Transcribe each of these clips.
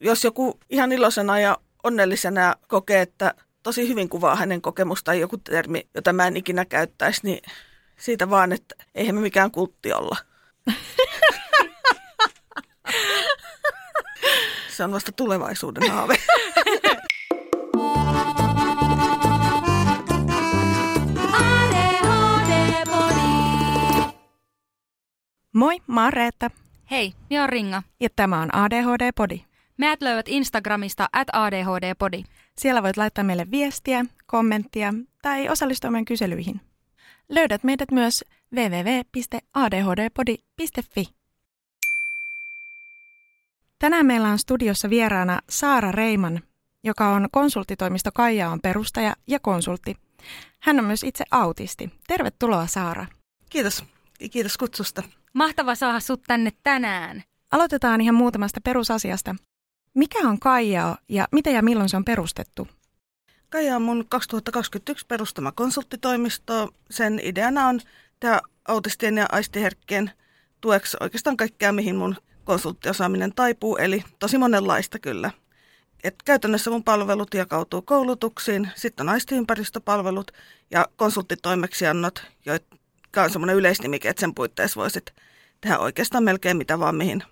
Jos joku ihan iloisena ja onnellisena kokee, että tosi hyvin kuvaa hänen kokemustaan joku termi, jota mä en ikinä käyttäisi, niin siitä vaan, että eihän me mikään kultti olla. Se on vasta tulevaisuuden haave. Moi, mä oon Reetta Hei, minä on Ringa. ja tämä on ADHD-podi. Meidät löydät Instagramista at ADHD-podi. Siellä voit laittaa meille viestiä, kommenttia tai osallistua meidän kyselyihin. Löydät meidät myös www.adhdpodi.fi. Tänään meillä on studiossa vieraana Saara Reiman, joka on konsulttitoimisto Kaijaon perustaja ja konsultti. Hän on myös itse autisti. Tervetuloa Saara. Kiitos. Kiitos kutsusta. Mahtava saada sut tänne tänään. Aloitetaan ihan muutamasta perusasiasta. Mikä on Kaijao ja miten ja milloin se on perustettu? Kaija on mun 2021 perustama konsulttitoimisto. Sen ideana on tehdä autistien ja aistiherkkien tueksi oikeastaan kaikkea, mihin mun konsulttiosaaminen taipuu, eli tosi monenlaista kyllä. Et käytännössä mun palvelut jakautuu koulutuksiin, sitten on aistiympäristöpalvelut ja konsulttitoimeksiannot, jotka on semmoinen yleisnimike, että sen puitteissa voisit tehdä oikeastaan melkein mitä vaan, mihin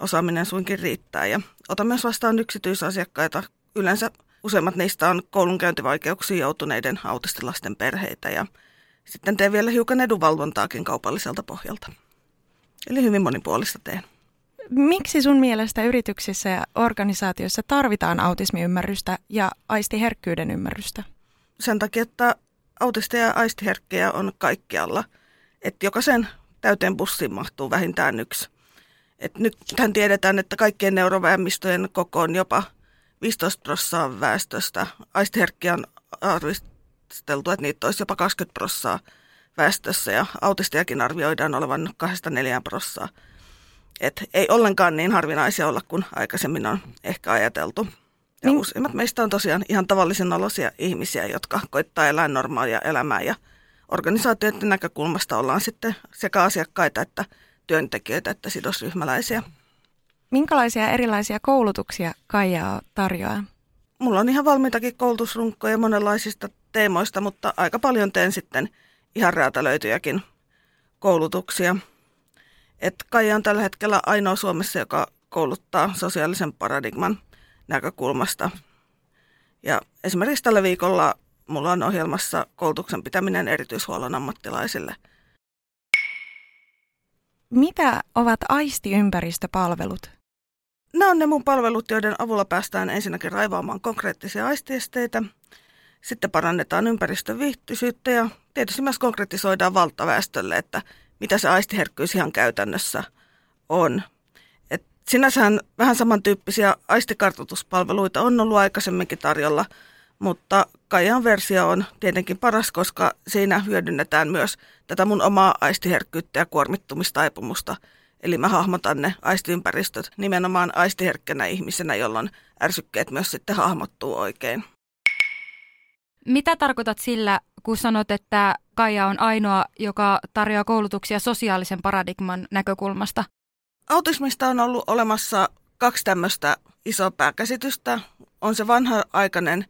osaaminen suinkin riittää. Ja otan myös vastaan yksityisasiakkaita. Yleensä useimmat niistä on koulunkäyntivaikeuksiin joutuneiden autistilasten perheitä ja sitten teen vielä hiukan edunvalvontaakin kaupalliselta pohjalta. Eli hyvin monipuolista teen. Miksi sun mielestä yrityksissä ja organisaatioissa tarvitaan autismiymmärrystä ja aistiherkkyyden ymmärrystä? Sen takia, että autisteja ja aistiherkkejä on kaikkialla. Että jokaisen täyteen bussiin mahtuu vähintään yksi. Et nythän tiedetään, että kaikkien neurovähemmistöjen koko on jopa 15 prosenttia väestöstä. Aistiherkkiä on arvisteltu, että niitä olisi jopa 20 prosenttia väestössä ja autistiakin arvioidaan olevan 2-4 prosenttia. Et ei ollenkaan niin harvinaisia olla kuin aikaisemmin on ehkä ajateltu. Ja Niin- useimmat meistä on tosiaan ihan tavallisen olosia ihmisiä, jotka koittaa elää normaalia elämää ja organisaatioiden näkökulmasta ollaan sitten sekä asiakkaita että työntekijöitä että sidosryhmäläisiä. Minkälaisia erilaisia koulutuksia Kaijao tarjoaa? Mulla on ihan valmiitakin koulutusrunkkoja monenlaisista teemoista, mutta aika paljon teen sitten ihan räätälöityjäkin koulutuksia. Et Kaija on tällä hetkellä ainoa Suomessa, joka kouluttaa sosiaalisen paradigman näkökulmasta. Ja esimerkiksi tällä viikolla mulla on ohjelmassa koulutuksen pitäminen erityishuollon ammattilaisille. Mitä ovat aistiympäristöpalvelut? Nämä on ne mun palvelut, joiden avulla päästään ensinnäkin raivaamaan konkreettisia aistiesteitä, sitten parannetaan ympäristön viihtyisyyttä ja tietysti myös konkretisoidaan valtaväestölle, että mitä se aistiherkkyys ihan käytännössä on. Et sinänsähän vähän samantyyppisiä aistikartoituspalveluita on ollut aikaisemminkin tarjolla, mutta Kaijan versio on tietenkin paras, koska siinä hyödynnetään myös tätä mun omaa aistiherkkyyttä ja kuormittumistaipumusta. Eli mä hahmotan ne aistiympäristöt nimenomaan aistiherkkänä ihmisenä, jolloin ärsykkeet myös sitten hahmottuu oikein. Mitä tarkoitat sillä, kun sanot, että Kaija on ainoa, joka tarjoaa koulutuksia sosiaalisen paradigman näkökulmasta? Autismista on ollut olemassa kaksi tämmöistä isoa pääkäsitystä. On se vanha-aikainen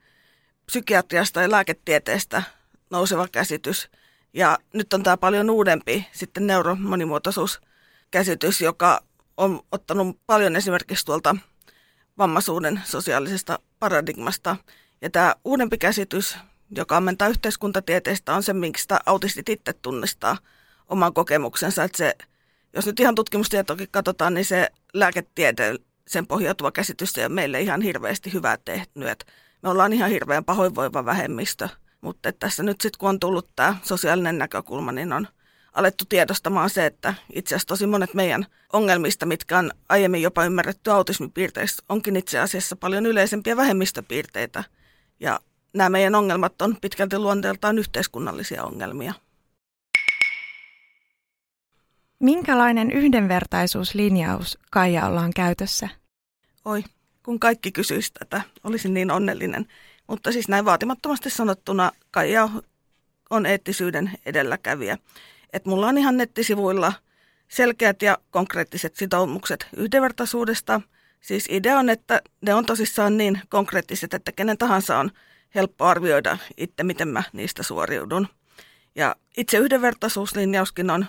psykiatriasta ja lääketieteestä nouseva käsitys. Ja nyt on tämä paljon uudempi sitten neuromonimuotoisuuskäsitys, joka on ottanut paljon esimerkiksi tuolta vammaisuuden sosiaalisesta paradigmasta. Ja tämä uudempi käsitys, joka ammentaa yhteiskuntatieteestä, on se, miksi sitä autistit itse tunnistaa oman kokemuksensa. Että se, jos nyt ihan tutkimustietokin katsotaan, niin se lääketieteen sen pohjautuva käsitys ei ole meille ihan hirveästi hyvää tehnyt. Me ollaan ihan hirveän pahoinvoiva vähemmistö, mutta tässä nyt sitten kun on tullut tämä sosiaalinen näkökulma, niin on alettu tiedostamaan se, että itse asiassa tosi monet meidän ongelmista, mitkä on aiemmin jopa ymmärretty autismipiirteistä, onkin itse asiassa paljon yleisempiä vähemmistöpiirteitä. Ja nämä meidän ongelmat on pitkälti luonteeltaan yhteiskunnallisia ongelmia. Minkälainen yhdenvertaisuuslinjaus Kaija ollaan käytössä? Oi, kun kaikki kysyisivät tätä, olisin niin onnellinen. Mutta siis näin vaatimattomasti sanottuna Kaija on eettisyyden edelläkävijä. Et mulla on ihan nettisivuilla selkeät ja konkreettiset sitoumukset yhdenvertaisuudesta. Siis idea on, että ne on tosissaan niin konkreettiset, että kenen tahansa on helppo arvioida itse, miten mä niistä suoriudun. Ja itse yhdenvertaisuuslinjauskin on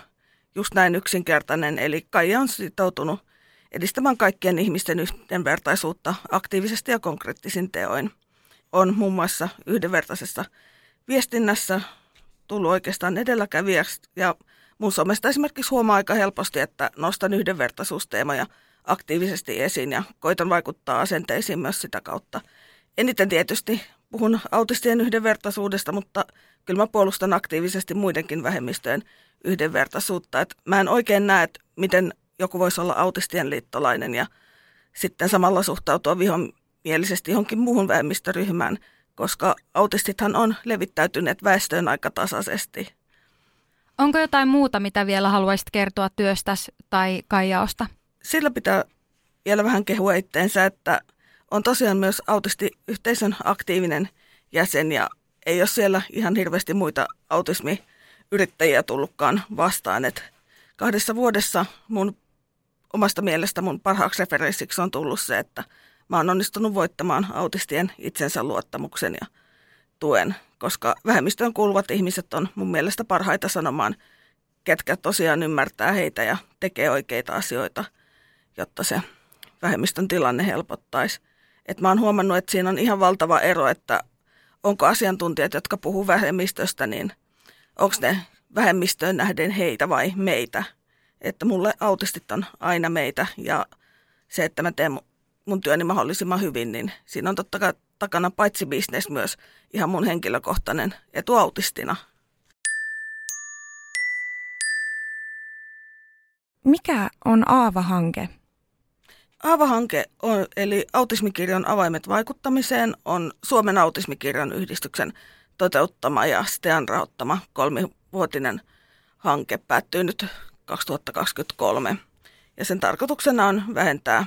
just näin yksinkertainen, eli Kaija on sitoutunut edistämään kaikkien ihmisten yhdenvertaisuutta aktiivisesti ja konkreettisin teoin. On muun muassa yhdenvertaisessa viestinnässä tullut oikeastaan edelläkävijäksi ja mun somesta esimerkiksi huomaa aika helposti, että nostan yhdenvertaisuusteemoja aktiivisesti esiin ja koitan vaikuttaa asenteisiin myös sitä kautta. Eniten tietysti puhun autistien yhdenvertaisuudesta, mutta kyllä mä puolustan aktiivisesti muidenkin vähemmistöjen yhdenvertaisuutta. Et mä en oikein näe, että miten joku voisi olla autistien liittolainen ja sitten samalla suhtautua vihonmielisesti johonkin muuhun vähemmistöryhmään, koska autistithan on levittäytyneet väestöön aika tasaisesti. Onko jotain muuta, mitä vielä haluaisit kertoa työstäsi tai Kaijaosta? Sillä pitää vielä vähän kehua itteensä, että on tosiaan myös autistiyhteisön aktiivinen jäsen ja ei ole siellä ihan hirveästi muita autismiyrittäjiä tullutkaan vastaan. Et kahdessa vuodessa mun omasta mielestä mun parhaaksi referenssiksi on tullut se, että mä oon onnistunut voittamaan autistien itsensä luottamuksen ja tuen, koska vähemmistöön kuuluvat ihmiset on mun mielestä parhaita sanomaan, ketkä tosiaan ymmärtää heitä ja tekee oikeita asioita, jotta se vähemmistön tilanne helpottaisi. Et mä oon huomannut, että siinä on ihan valtava ero, että onko asiantuntijat, jotka puhuu vähemmistöstä, niin onko ne vähemmistöön nähden heitä vai meitä. Että mulle autistit on aina meitä ja se, että mä teen mun työni mahdollisimman hyvin, niin siinä on totta kai takana paitsi bisnes myös ihan mun henkilökohtainen etu autistina. Mikä on Aava-hanke? Aava-hanke, on, eli autismikirjan avaimet vaikuttamiseen, on Suomen autismikirjan yhdistyksen toteuttama ja STEAN rahoittama kolmivuotinen hanke. Päättyy nyt 2023. Ja sen tarkoituksena on vähentää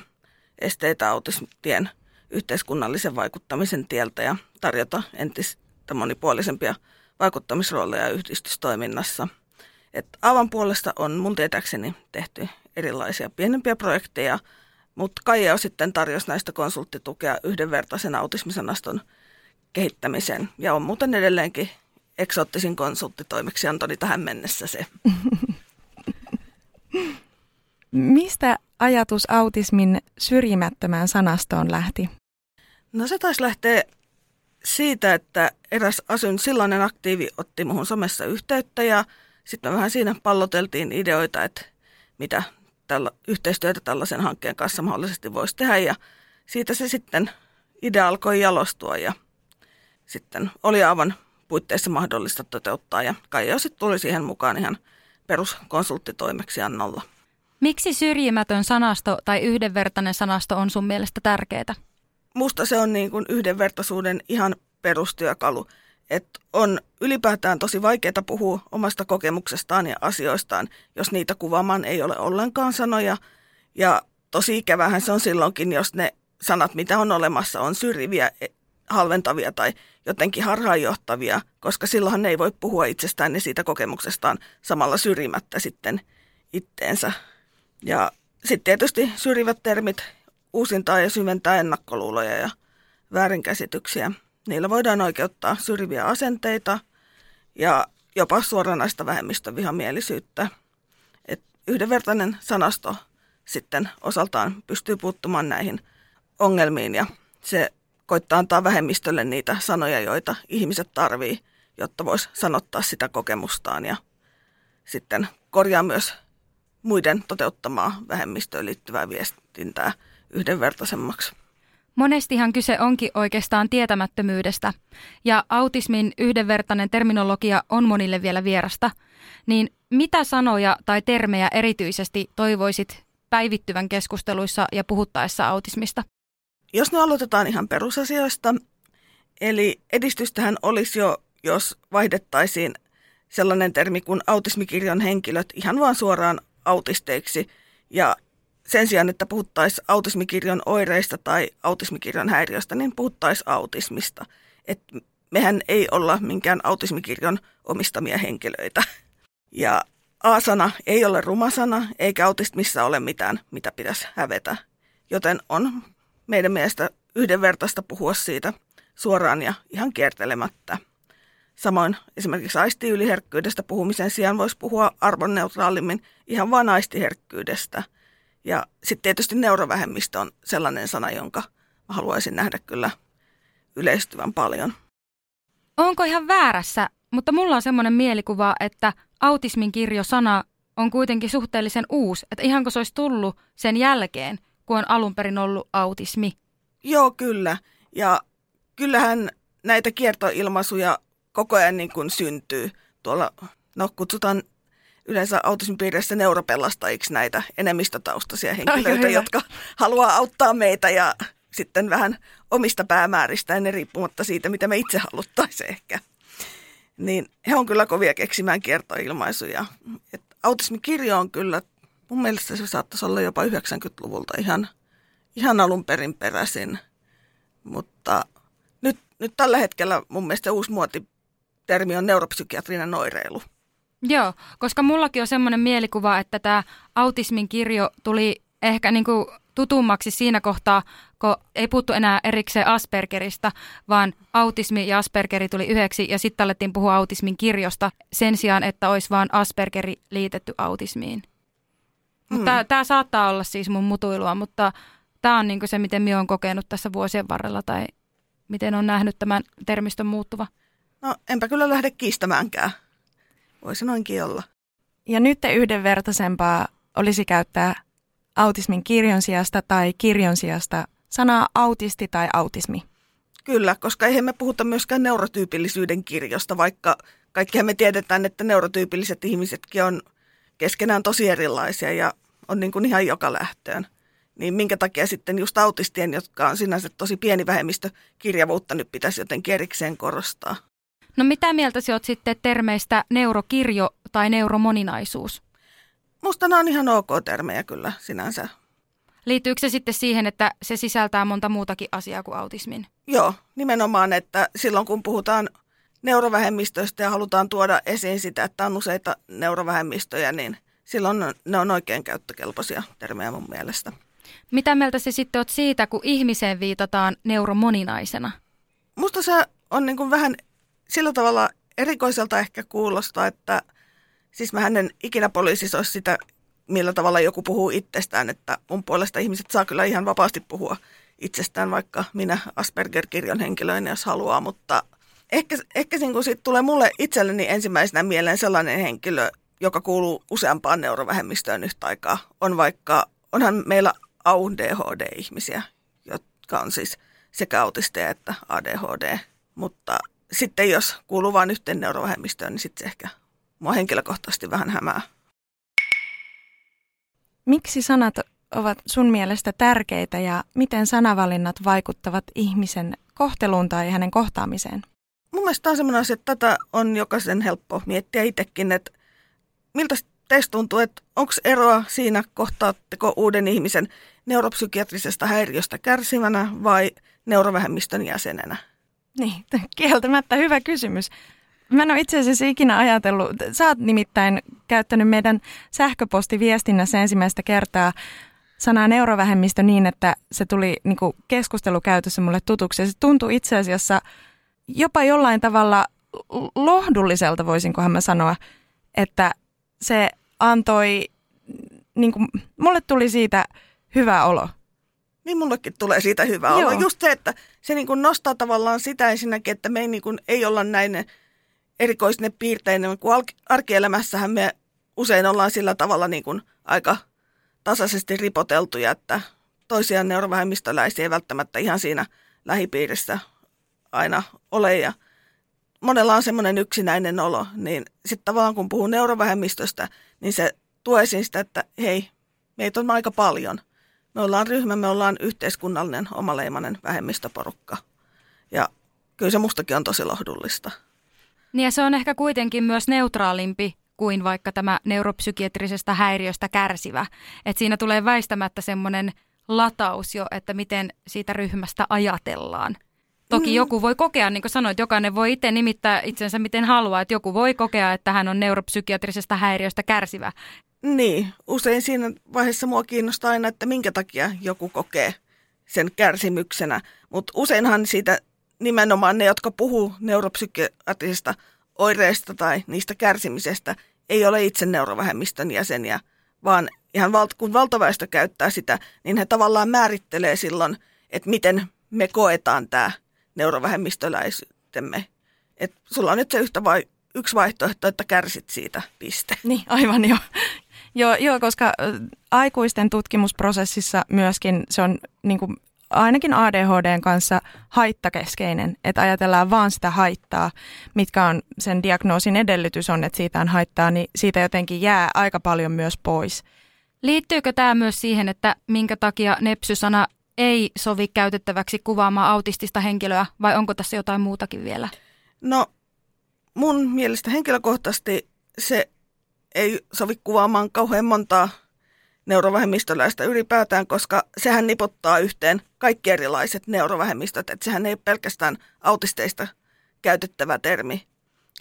esteitä autismien yhteiskunnallisen vaikuttamisen tieltä ja tarjota entistä monipuolisempia vaikuttamisrooleja yhdistystoiminnassa. Et Aavan puolesta on mun tietääkseni tehty erilaisia pienempiä projekteja, mutta Kaija sitten tarjosi näistä konsulttitukea yhdenvertaisen autismisanaston kehittämiseen. Ja on muuten edelleenkin eksoottisin konsulttitoimeksiantoni tähän mennessä se. Mistä ajatus autismin syrjimättömään sanastoon lähti? No se taisi lähteä siitä, että eräs asyn silloinen aktiivi otti muhun somessa yhteyttä ja sitten me vähän siinä palloteltiin ideoita, että mitä tällä, yhteistyötä tällaisen hankkeen kanssa mahdollisesti voisi tehdä ja siitä se sitten idea alkoi jalostua ja sitten oli aivan puitteissa mahdollista toteuttaa ja Kaija sitten tuli siihen mukaan ihan peruskonsulttitoimeksiannolla. Miksi syrjimätön sanasto tai yhdenvertainen sanasto on sun mielestä tärkeää? Musta se on niin kuin yhdenvertaisuuden ihan perustyökalu. Että on ylipäätään tosi vaikeaa puhua omasta kokemuksestaan ja asioistaan, jos niitä kuvaamaan ei ole ollenkaan sanoja. Ja tosi ikävähän se on silloinkin, jos ne sanat, mitä on olemassa, on syrjiviä, e, halventavia tai jotenkin harhaanjohtavia, koska silloinhan ne ei voi puhua itsestään ja siitä kokemuksestaan samalla syrjimättä sitten itteensä. Ja sitten tietysti syrjivät termit uusintaa ja syventää ennakkoluuloja ja väärinkäsityksiä. Niillä voidaan oikeuttaa syrjiviä asenteita ja jopa suoranaista vähemmistövihamielisyyttä. Et yhdenvertainen sanasto sitten osaltaan pystyy puuttumaan näihin ongelmiin ja se koittaa antaa vähemmistölle niitä sanoja, joita ihmiset tarvii, jotta voisi sanottaa sitä kokemustaan ja sitten korjaa myös muiden toteuttamaa vähemmistöön liittyvää viestintää yhdenvertaisemmaksi. Monestihan kyse onkin oikeastaan tietämättömyydestä, ja autismin yhdenvertainen terminologia on monille vielä vierasta. Niin Mitä sanoja tai termejä erityisesti toivoisit päivittyvän keskusteluissa ja puhuttaessa autismista? Jos ne aloitetaan ihan perusasioista, eli edistystähän olisi jo, jos vaihdettaisiin sellainen termi kuin autismikirjon henkilöt ihan vaan suoraan autisteiksi ja sen sijaan, että puhuttaisiin autismikirjon oireista tai autismikirjon häiriöstä, niin puhuttaisiin autismista. Et mehän ei olla minkään autismikirjon omistamia henkilöitä. Ja A-sana ei ole rumasana, eikä autismissa ole mitään, mitä pitäisi hävetä. Joten on meidän mielestä yhdenvertaista puhua siitä suoraan ja ihan kiertelemättä. Samoin esimerkiksi aistiyliherkkyydestä puhumisen sijaan voisi puhua arvonneutraalimmin ihan vain aistiherkkyydestä. Ja sitten tietysti neurovähemmistö on sellainen sana, jonka haluaisin nähdä kyllä yleistyvän paljon. Onko ihan väärässä, mutta mulla on semmoinen mielikuva, että autismin kirjo-sana on kuitenkin suhteellisen uusi, että ihanko se olisi tullut sen jälkeen, kun on alun perin ollut autismi? Joo, kyllä. Ja kyllähän näitä kiertoilmaisuja koko ajan niin kuin syntyy. Tuolla, no kutsutaan yleensä autismipiirissä neuropelastajiksi näitä enemmistötaustaisia henkilöitä, jotka haluaa auttaa meitä ja sitten vähän omista päämääristään, riippumatta siitä, mitä me itse haluttaisiin ehkä. Niin he on kyllä kovia keksimään kiertoilmaisuja. Et autismikirjo on kyllä, mun mielestä se saattaisi olla jopa 90-luvulta ihan, ihan alun perin peräisin. Mutta nyt, nyt tällä hetkellä mun mielestä uusi muotitermi on neuropsykiatrinen oireilu. Joo, koska mullakin on semmoinen mielikuva, että tämä autismin kirjo tuli ehkä niin kuin tutummaksi siinä kohtaa, kun ei puhuttu enää erikseen Aspergerista, vaan autismi ja Aspergeri tuli yhdeksi ja sitten alettiin puhua autismin kirjosta sen sijaan, että olisi vain Aspergeri liitetty autismiin. Mm. Tämä saattaa olla siis mun mutuilua, mutta tämä on niinku se, miten minä olen kokenut tässä vuosien varrella tai miten on nähnyt tämän termistön muuttuva. No enpä kyllä lähde kiistämäänkään. Voisi noinkin olla. Ja nyt yhdenvertaisempaa olisi käyttää autismin kirjon sijasta tai kirjon sijasta sanaa autisti tai autismi. Kyllä, koska eihän me puhuta myöskään neurotyypillisyyden kirjosta, vaikka kaikkihan me tiedetään, että neurotyypilliset ihmisetkin on keskenään tosi erilaisia ja on niin kuin ihan joka lähtöön. Niin minkä takia sitten just autistien, jotka on sinänsä tosi pieni vähemmistö, kirjavuutta nyt pitäisi jotenkin erikseen korostaa. No mitä mieltä sinä olet sitten termeistä neurokirjo tai neuromoninaisuus? Musta nämä on ihan ok termejä kyllä sinänsä. Liittyykö se sitten siihen, että se sisältää monta muutakin asiaa kuin autismin? Joo, nimenomaan, että silloin kun puhutaan neurovähemmistöistä ja halutaan tuoda esiin sitä, että on useita neurovähemmistöjä, niin silloin ne on oikein käyttökelpoisia termejä mun mielestä. Mitä mieltä se sitten on siitä, kun ihmiseen viitataan neuromoninaisena? Musta se on niin kuin vähän sillä tavalla erikoiselta ehkä kuulostaa, että – Siis mä en ikinä poliisissa sitä, millä tavalla joku puhuu itsestään, että mun puolesta ihmiset saa kyllä ihan vapaasti puhua itsestään, vaikka minä Asperger-kirjon henkilöinen, jos haluaa, mutta ehkä, ehkä niin kun siitä tulee mulle itselleni ensimmäisenä mieleen sellainen henkilö, joka kuuluu useampaan neurovähemmistöön yhtä aikaa. On vaikka, onhan meillä AUDHD-ihmisiä, jotka on siis sekä autisteja että ADHD, mutta sitten jos kuuluu vain yhteen neurovähemmistöön, niin sitten se ehkä mua henkilökohtaisesti vähän hämää. Miksi sanat ovat sun mielestä tärkeitä ja miten sanavalinnat vaikuttavat ihmisen kohteluun tai hänen kohtaamiseen? Mun mielestä on sellainen asia, että tätä on jokaisen helppo miettiä itsekin, että miltä teistä tuntuu, että onko eroa siinä, kohtaatteko uuden ihmisen neuropsykiatrisesta häiriöstä kärsivänä vai neurovähemmistön jäsenenä? Niin, kieltämättä hyvä kysymys. Mä en ole itse asiassa ikinä ajatellut, sä oot nimittäin käyttänyt meidän sähköpostiviestinnässä ensimmäistä kertaa sanaa neurovähemmistö niin, että se tuli niin keskustelukäytössä mulle tutuksi. Ja se tuntui itse asiassa jopa jollain tavalla lohdulliselta, voisinkohan mä sanoa, että se antoi, niin kuin, mulle tuli siitä hyvä olo. Niin mullekin tulee siitä hyvä Joo. olo. Just se, että se niin kuin nostaa tavallaan sitä ensinnäkin, että me ei, niin kuin, ei olla näin erikoisne piirteinen, kun arkielämässähän me usein ollaan sillä tavalla niin kuin aika tasaisesti ripoteltuja, että toisia neurovähemmistöläisiä ei välttämättä ihan siinä lähipiirissä aina ole. Ja monella on semmoinen yksinäinen olo, niin sitten tavallaan kun puhuu neurovähemmistöstä, niin se tuo esiin sitä, että hei, meitä on aika paljon. Me ollaan ryhmä, me ollaan yhteiskunnallinen omaleimainen vähemmistöporukka. Ja kyllä se mustakin on tosi lohdullista. Niin ja se on ehkä kuitenkin myös neutraalimpi kuin vaikka tämä neuropsykiatrisestä häiriöstä kärsivä. Että siinä tulee väistämättä semmoinen lataus jo, että miten siitä ryhmästä ajatellaan. Toki mm. joku voi kokea, niin kuin sanoit, jokainen voi itse nimittää itsensä miten haluaa, että joku voi kokea, että hän on neuropsykiatrisesta häiriöstä kärsivä. Niin, usein siinä vaiheessa mua kiinnostaa aina, että minkä takia joku kokee sen kärsimyksenä. Mutta useinhan siitä nimenomaan ne, jotka puhuu neuropsykiatrisesta oireista tai niistä kärsimisestä, ei ole itse neurovähemmistön jäseniä, vaan ihan valt- kun valtaväestö käyttää sitä, niin he tavallaan määrittelee silloin, että miten me koetaan tämä neurovähemmistöläisyytemme. Että sulla on nyt se yhtä vai, yksi vaihtoehto, että kärsit siitä, piste. Niin, aivan jo. Joo, joo, koska aikuisten tutkimusprosessissa myöskin se on niin kuin, ainakin ADHDn kanssa haittakeskeinen, että ajatellaan vaan sitä haittaa, mitkä on sen diagnoosin edellytys on, että siitä on haittaa, niin siitä jotenkin jää aika paljon myös pois. Liittyykö tämä myös siihen, että minkä takia nepsy-sana ei sovi käytettäväksi kuvaamaan autistista henkilöä vai onko tässä jotain muutakin vielä? No mun mielestä henkilökohtaisesti se ei sovi kuvaamaan kauhean montaa neurovähemmistöläistä ylipäätään, koska sehän nipottaa yhteen kaikki erilaiset neurovähemmistöt, että sehän ei pelkästään autisteista käytettävä termi,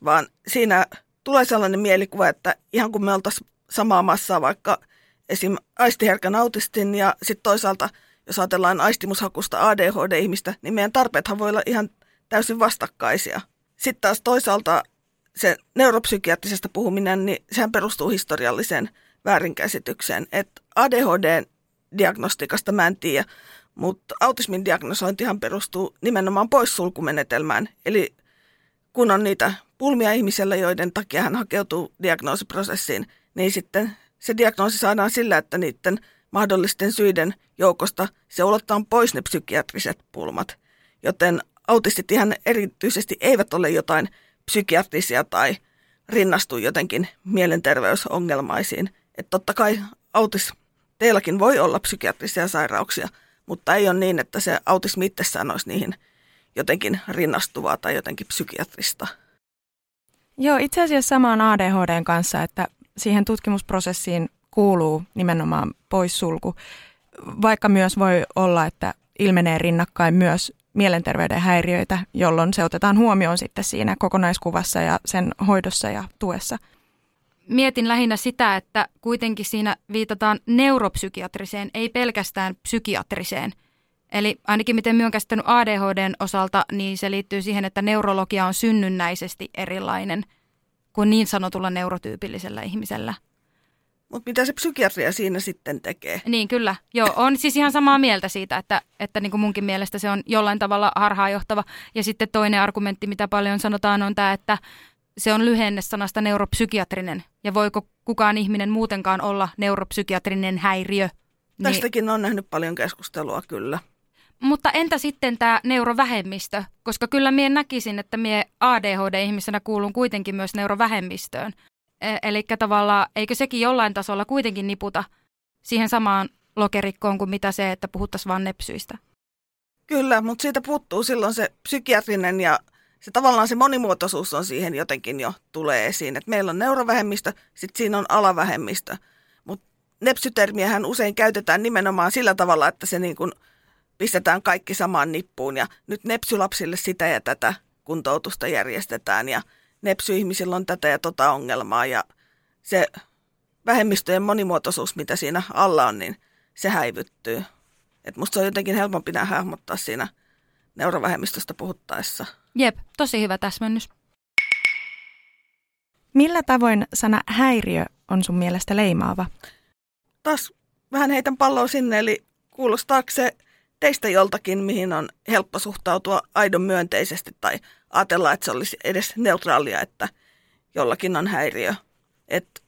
vaan siinä tulee sellainen mielikuva, että ihan kun me oltaisiin samaa massaa vaikka esim. aistiherkän autistin ja sitten toisaalta jos ajatellaan aistimushakusta ADHD-ihmistä, niin meidän tarpeethan voi olla ihan täysin vastakkaisia. Sitten taas toisaalta se neuropsykiatrisesta puhuminen, niin sehän perustuu historialliseen väärinkäsitykseen. Että ADHD-diagnostikasta mä en tiedä, mutta autismin diagnosointihan perustuu nimenomaan poissulkumenetelmään. Eli kun on niitä pulmia ihmisellä, joiden takia hän hakeutuu diagnoosiprosessiin, niin sitten se diagnoosi saadaan sillä, että niiden mahdollisten syiden joukosta se ulottaa pois ne psykiatriset pulmat. Joten autistit ihan erityisesti eivät ole jotain psykiatrisia tai rinnastu jotenkin mielenterveysongelmaisiin. Että totta kai autis, teilläkin voi olla psykiatrisia sairauksia, mutta ei ole niin, että se autismi itsessään olisi niihin jotenkin rinnastuvaa tai jotenkin psykiatrista. Joo, itse asiassa samaan ADHDn kanssa, että siihen tutkimusprosessiin kuuluu nimenomaan poissulku, vaikka myös voi olla, että ilmenee rinnakkain myös mielenterveyden häiriöitä, jolloin se otetaan huomioon sitten siinä kokonaiskuvassa ja sen hoidossa ja tuessa. Mietin lähinnä sitä, että kuitenkin siinä viitataan neuropsykiatriseen, ei pelkästään psykiatriseen. Eli ainakin miten minä olen käsittänyt ADHDn osalta, niin se liittyy siihen, että neurologia on synnynnäisesti erilainen kuin niin sanotulla neurotyypillisellä ihmisellä. Mutta mitä se psykiatria siinä sitten tekee? Niin, kyllä. Joo, on siis ihan samaa mieltä siitä, että, että niin kuin munkin mielestä se on jollain tavalla harhaanjohtava. Ja sitten toinen argumentti, mitä paljon sanotaan, on tämä, että se on lyhenne sanasta neuropsykiatrinen. Ja voiko kukaan ihminen muutenkaan olla neuropsykiatrinen häiriö? Niin... Tästäkin on nähnyt paljon keskustelua, kyllä. Mutta entä sitten tämä neurovähemmistö? Koska kyllä mie näkisin, että mie ADHD-ihmisenä kuulun kuitenkin myös neurovähemmistöön. E, Eli tavallaan, eikö sekin jollain tasolla kuitenkin niputa siihen samaan lokerikkoon kuin mitä se, että puhuttaisiin vain nepsyistä? Kyllä, mutta siitä puuttuu silloin se psykiatrinen ja se tavallaan se monimuotoisuus on siihen jotenkin jo tulee esiin. Et meillä on neurovähemmistö, sitten siinä on alavähemmistö. Mutta nepsytermiähän usein käytetään nimenomaan sillä tavalla, että se niin kuin pistetään kaikki samaan nippuun ja nyt nepsylapsille sitä ja tätä kuntoutusta järjestetään ja nepsyihmisillä on tätä ja tota ongelmaa ja se vähemmistöjen monimuotoisuus, mitä siinä alla on, niin se häivyttyy. Et musta se on jotenkin helpompi nämä hahmottaa siinä neurovähemmistöstä puhuttaessa. Jep, tosi hyvä täsmennys. Millä tavoin sana häiriö on sun mielestä leimaava? Taas vähän heitän palloa sinne, eli kuulostaako se teistä joltakin, mihin on helppo suhtautua aidon myönteisesti tai ajatella, että se olisi edes neutraalia, että jollakin on häiriö. Et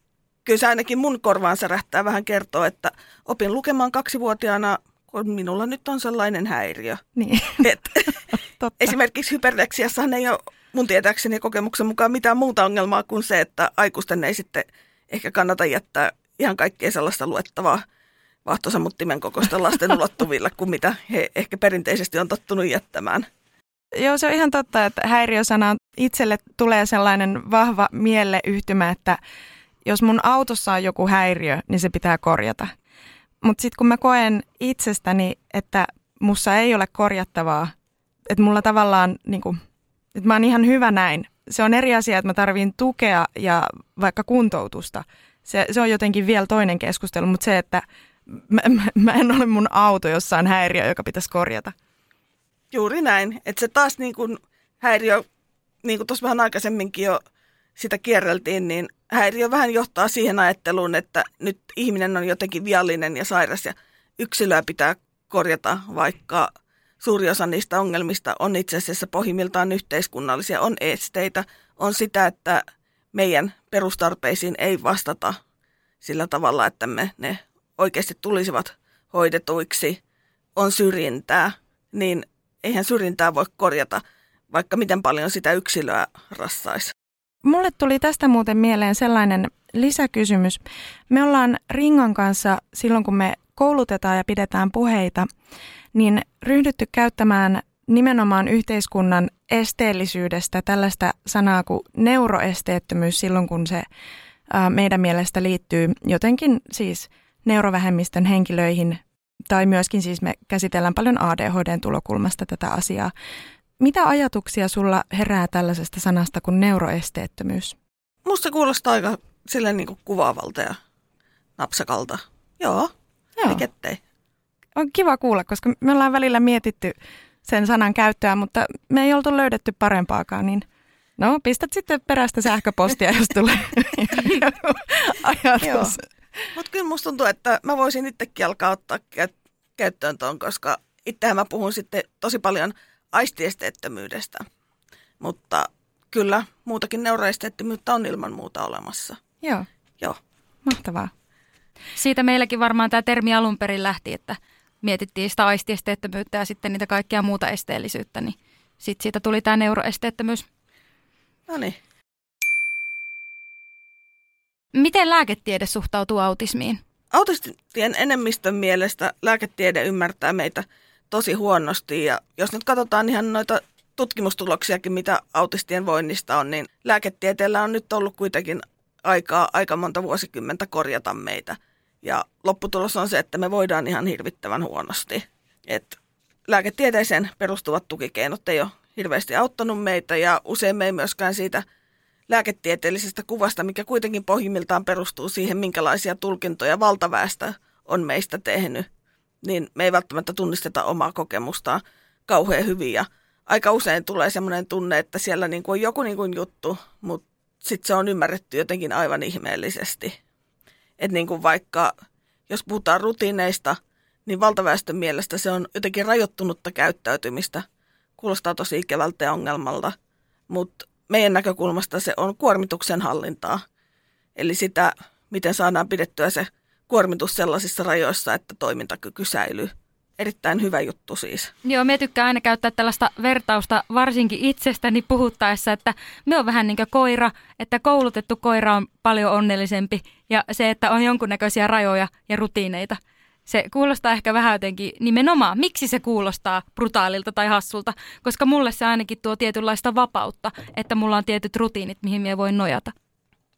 kyllä se ainakin mun korvaan särähtää vähän kertoa, että opin lukemaan kaksivuotiaana, kun minulla nyt on sellainen häiriö. Niin. Et, esimerkiksi hyperleksiassahan ei ole mun tietääkseni kokemuksen mukaan mitään muuta ongelmaa kuin se, että aikuisten ei sitten ehkä kannata jättää ihan kaikkea sellaista luettavaa vahtosamuttimen kokoista lasten ulottuville kuin mitä he ehkä perinteisesti on tottunut jättämään. Joo, se on ihan totta, että häiriösana itselle tulee sellainen vahva mieleyhtymä, että jos mun autossa on joku häiriö, niin se pitää korjata. Mutta sitten kun mä koen itsestäni, että mussa ei ole korjattavaa, että mulla tavallaan, niin kuin, että mä oon ihan hyvä näin. Se on eri asia, että mä tarvin tukea ja vaikka kuntoutusta. Se, se on jotenkin vielä toinen keskustelu, mutta se, että mä, mä, mä en ole mun auto, jossa on häiriö, joka pitäisi korjata. Juuri näin. Että se taas niin kuin häiriö, niin kuin tuossa vähän aikaisemminkin jo sitä kierreltiin, niin häiriö vähän johtaa siihen ajatteluun, että nyt ihminen on jotenkin viallinen ja sairas ja yksilöä pitää korjata, vaikka suuri osa niistä ongelmista on itse asiassa pohjimmiltaan yhteiskunnallisia, on esteitä, on sitä, että meidän perustarpeisiin ei vastata sillä tavalla, että me ne oikeasti tulisivat hoidetuiksi, on syrjintää, niin eihän syrjintää voi korjata, vaikka miten paljon sitä yksilöä rassaisi. Mulle tuli tästä muuten mieleen sellainen lisäkysymys. Me ollaan Ringon kanssa silloin, kun me koulutetaan ja pidetään puheita, niin ryhdytty käyttämään nimenomaan yhteiskunnan esteellisyydestä tällaista sanaa kuin neuroesteettömyys silloin, kun se meidän mielestä liittyy jotenkin siis neurovähemmistön henkilöihin, tai myöskin siis me käsitellään paljon ADHDn tulokulmasta tätä asiaa. Mitä ajatuksia sulla herää tällaisesta sanasta kuin neuroesteettömyys? Musta kuulostaa aika silleen niin kuin kuvaavalta ja napsakalta. Joo, Joo. Ei On kiva kuulla, koska me ollaan välillä mietitty sen sanan käyttöä, mutta me ei oltu löydetty parempaakaan, niin no pistät sitten perästä sähköpostia, jos tulee ajatus. Mutta kyllä musta tuntuu, että mä voisin itsekin alkaa ottaa käyttöön tuon, koska itsehän mä puhun sitten tosi paljon – aistiesteettömyydestä. Mutta kyllä, muutakin neuroesteettömyyttä on ilman muuta olemassa. Joo. Joo. Mahtavaa. Siitä meilläkin varmaan tämä termi alun perin lähti, että mietittiin sitä aistiesteettömyyttä ja sitten niitä kaikkia muuta esteellisyyttä, niin sitten siitä tuli tämä neuroesteettömyys. No niin. Miten lääketiede suhtautuu autismiin? Autistien enemmistön mielestä lääketiede ymmärtää meitä – tosi huonosti. Ja jos nyt katsotaan ihan noita tutkimustuloksiakin, mitä autistien voinnista on, niin lääketieteellä on nyt ollut kuitenkin aikaa aika monta vuosikymmentä korjata meitä. Ja lopputulos on se, että me voidaan ihan hirvittävän huonosti. Et lääketieteeseen perustuvat tukikeinot ei ole hirveästi auttanut meitä ja usein me ei myöskään siitä lääketieteellisestä kuvasta, mikä kuitenkin pohjimmiltaan perustuu siihen, minkälaisia tulkintoja valtaväestö on meistä tehnyt, niin me ei välttämättä tunnisteta omaa kokemustaan kauhean hyvin. Ja aika usein tulee semmoinen tunne, että siellä niin kuin on joku niin kuin juttu, mutta sitten se on ymmärretty jotenkin aivan ihmeellisesti. Että niin kuin vaikka, jos puhutaan rutiineista, niin valtaväestön mielestä se on jotenkin rajoittunutta käyttäytymistä. Kuulostaa tosi ikävältä ongelmalta, mutta meidän näkökulmasta se on kuormituksen hallintaa. Eli sitä, miten saadaan pidettyä se kuormitus sellaisissa rajoissa, että toimintakyky säilyy. Erittäin hyvä juttu siis. Joo, me tykkään aina käyttää tällaista vertausta varsinkin itsestäni puhuttaessa, että me on vähän niin kuin koira, että koulutettu koira on paljon onnellisempi ja se, että on jonkunnäköisiä rajoja ja rutiineita. Se kuulostaa ehkä vähän jotenkin nimenomaan, miksi se kuulostaa brutaalilta tai hassulta, koska mulle se ainakin tuo tietynlaista vapautta, että mulla on tietyt rutiinit, mihin minä voin nojata.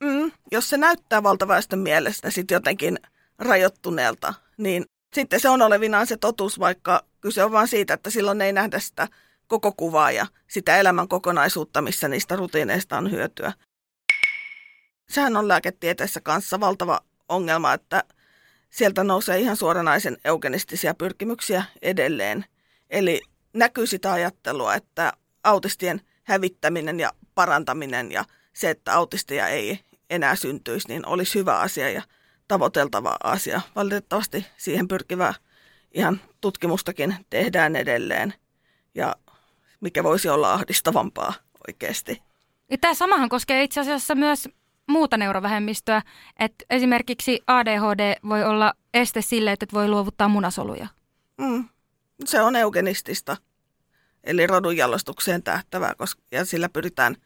Mm, jos se näyttää valtaväestön mielestä sitten jotenkin rajoittuneelta, niin sitten se on olevinaan se totuus, vaikka kyse on vain siitä, että silloin ei nähdä sitä koko kuvaa ja sitä elämän kokonaisuutta, missä niistä rutiineista on hyötyä. Sehän on lääketieteessä kanssa valtava ongelma, että sieltä nousee ihan suoranaisen eugenistisia pyrkimyksiä edelleen. Eli näkyy sitä ajattelua, että autistien hävittäminen ja parantaminen ja se, että autistia ei enää syntyisi, niin olisi hyvä asia ja tavoiteltava asia. Valitettavasti siihen pyrkivää ihan tutkimustakin tehdään edelleen ja mikä voisi olla ahdistavampaa oikeasti. Ja tämä samahan koskee itse asiassa myös muuta neurovähemmistöä, että esimerkiksi ADHD voi olla este sille, että voi luovuttaa munasoluja. Mm, se on eugenistista. eli rodunjalostukseen tähtävää, koska, ja sillä pyritään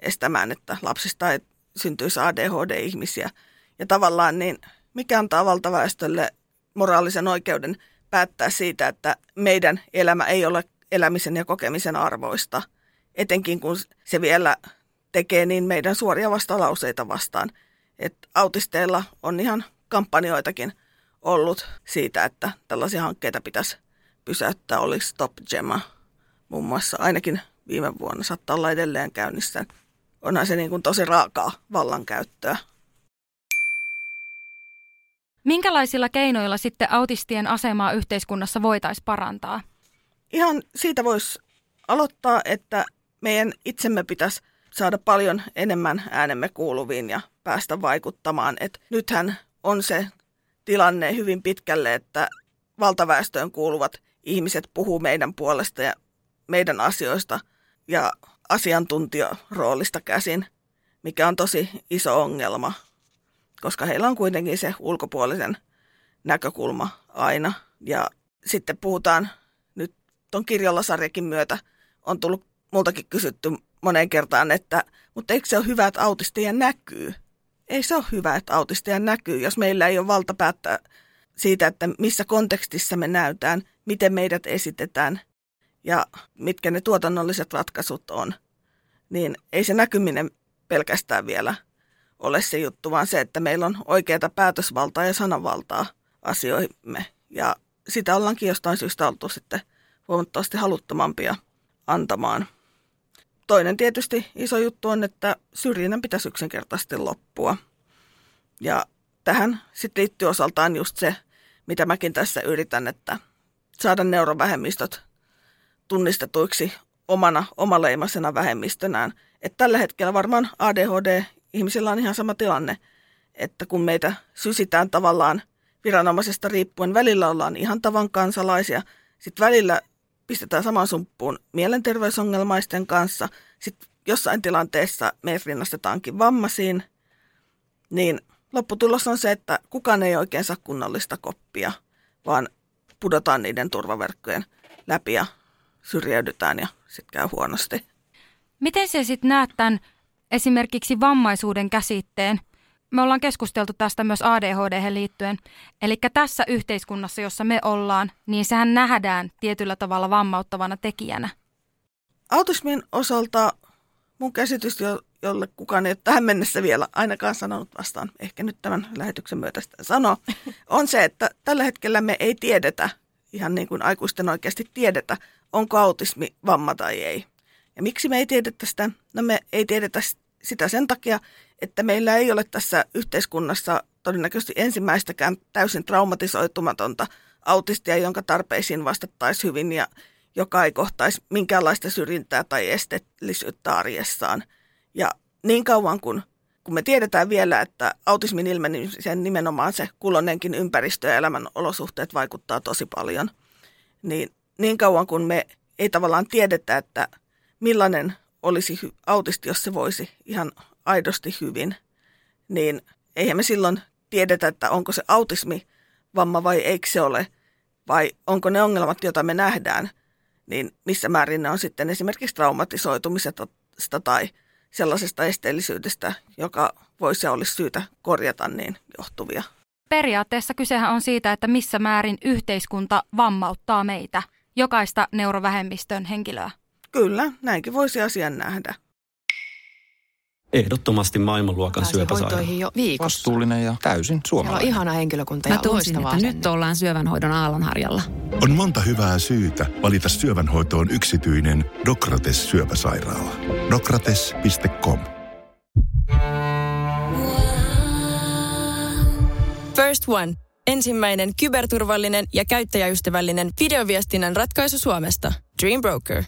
estämään, että lapsista ei syntyisi ADHD-ihmisiä. Ja tavallaan niin, mikä antaa valtaväestölle moraalisen oikeuden päättää siitä, että meidän elämä ei ole elämisen ja kokemisen arvoista, etenkin kun se vielä tekee niin meidän suoria vastalauseita vastaan. Et autisteilla on ihan kampanjoitakin ollut siitä, että tällaisia hankkeita pitäisi pysäyttää. Oli Stop Gemma muun muassa ainakin viime vuonna, saattaa olla edelleen käynnissä. Onhan se niin kuin tosi raakaa vallankäyttöä. Minkälaisilla keinoilla sitten autistien asemaa yhteiskunnassa voitaisiin parantaa? Ihan siitä voisi aloittaa, että meidän itsemme pitäisi saada paljon enemmän äänemme kuuluviin ja päästä vaikuttamaan. Et nythän on se tilanne hyvin pitkälle, että valtaväestöön kuuluvat ihmiset puhuu meidän puolesta ja meidän asioista ja asiantuntijaroolista käsin, mikä on tosi iso ongelma, koska heillä on kuitenkin se ulkopuolisen näkökulma aina. Ja sitten puhutaan nyt tuon kirjallasarjakin myötä on tullut multakin kysytty moneen kertaan, että mutta eikö se ole hyvä, että autisteja näkyy? Ei se ole hyvä, että autisteja näkyy, jos meillä ei ole valta päättää siitä, että missä kontekstissa me näytään, miten meidät esitetään ja mitkä ne tuotannolliset ratkaisut on. Niin ei se näkyminen pelkästään vielä ole se juttu, vaan se, että meillä on oikeata päätösvaltaa ja sananvaltaa asioimme. Ja sitä ollaankin jostain syystä oltu sitten huomattavasti haluttomampia antamaan. Toinen tietysti iso juttu on, että syrjinnän pitäisi yksinkertaisesti loppua. Ja tähän sitten liittyy osaltaan just se, mitä mäkin tässä yritän, että saada neurovähemmistöt tunnistetuiksi omana omaleimaisena vähemmistönään. Että tällä hetkellä varmaan ADHD-ihmisillä on ihan sama tilanne, että kun meitä sysitään tavallaan viranomaisesta riippuen, välillä ollaan ihan tavan kansalaisia, sitten välillä pistetään samaan sumppuun mielenterveysongelmaisten kanssa, sitten jossain tilanteessa me rinnastetaankin vammaisiin, niin lopputulos on se, että kukaan ei oikein saa kunnollista koppia, vaan pudotaan niiden turvaverkkojen läpi ja syrjäydytään ja sitten käy huonosti. Miten se sitten näet tämän esimerkiksi vammaisuuden käsitteen? Me ollaan keskusteltu tästä myös ADHD liittyen. Eli tässä yhteiskunnassa, jossa me ollaan, niin sehän nähdään tietyllä tavalla vammauttavana tekijänä. Autismin osalta mun käsitys, jolle kukaan ei ole tähän mennessä vielä ainakaan sanonut vastaan, ehkä nyt tämän lähetyksen myötä sitä sanoo, on se, että tällä hetkellä me ei tiedetä, ihan niin kuin aikuisten oikeasti tiedetä, onko autismi vamma tai ei. Ja miksi me ei tiedetä sitä? No me ei tiedetä sitä sen takia, että meillä ei ole tässä yhteiskunnassa todennäköisesti ensimmäistäkään täysin traumatisoitumatonta autistia, jonka tarpeisiin vastattaisiin hyvin ja joka ei kohtaisi minkäänlaista syrjintää tai esteellisyyttä arjessaan. Ja niin kauan kun, kun me tiedetään vielä, että autismin ilmenemisen nimenomaan se kulonenkin ympäristö ja elämän olosuhteet vaikuttaa tosi paljon, niin niin kauan kun me ei tavallaan tiedetä, että millainen olisi autisti, jos se voisi ihan aidosti hyvin, niin eihän me silloin tiedetä, että onko se autismi vamma vai eikö se ole, vai onko ne ongelmat, joita me nähdään, niin missä määrin ne on sitten esimerkiksi traumatisoitumisesta tai sellaisesta esteellisyydestä, joka voisi ja olisi syytä korjata niin johtuvia. Periaatteessa kysehän on siitä, että missä määrin yhteiskunta vammauttaa meitä, jokaista neurovähemmistön henkilöä. Kyllä, näinkin voisi asian nähdä. Ehdottomasti maailmanluokan syöpäsairaala. jo viikossa. Vastuullinen ja täysin suomalainen. Siellä on ihana henkilökunta Mä ja tunsin, että loistavaa nyt ollaan syövänhoidon aallonharjalla. On monta hyvää syytä valita syövänhoitoon yksityinen Dokrates syöpäsairaala. Dokrates.com First One. Ensimmäinen kyberturvallinen ja käyttäjäystävällinen videoviestinnän ratkaisu Suomesta. Dream Broker.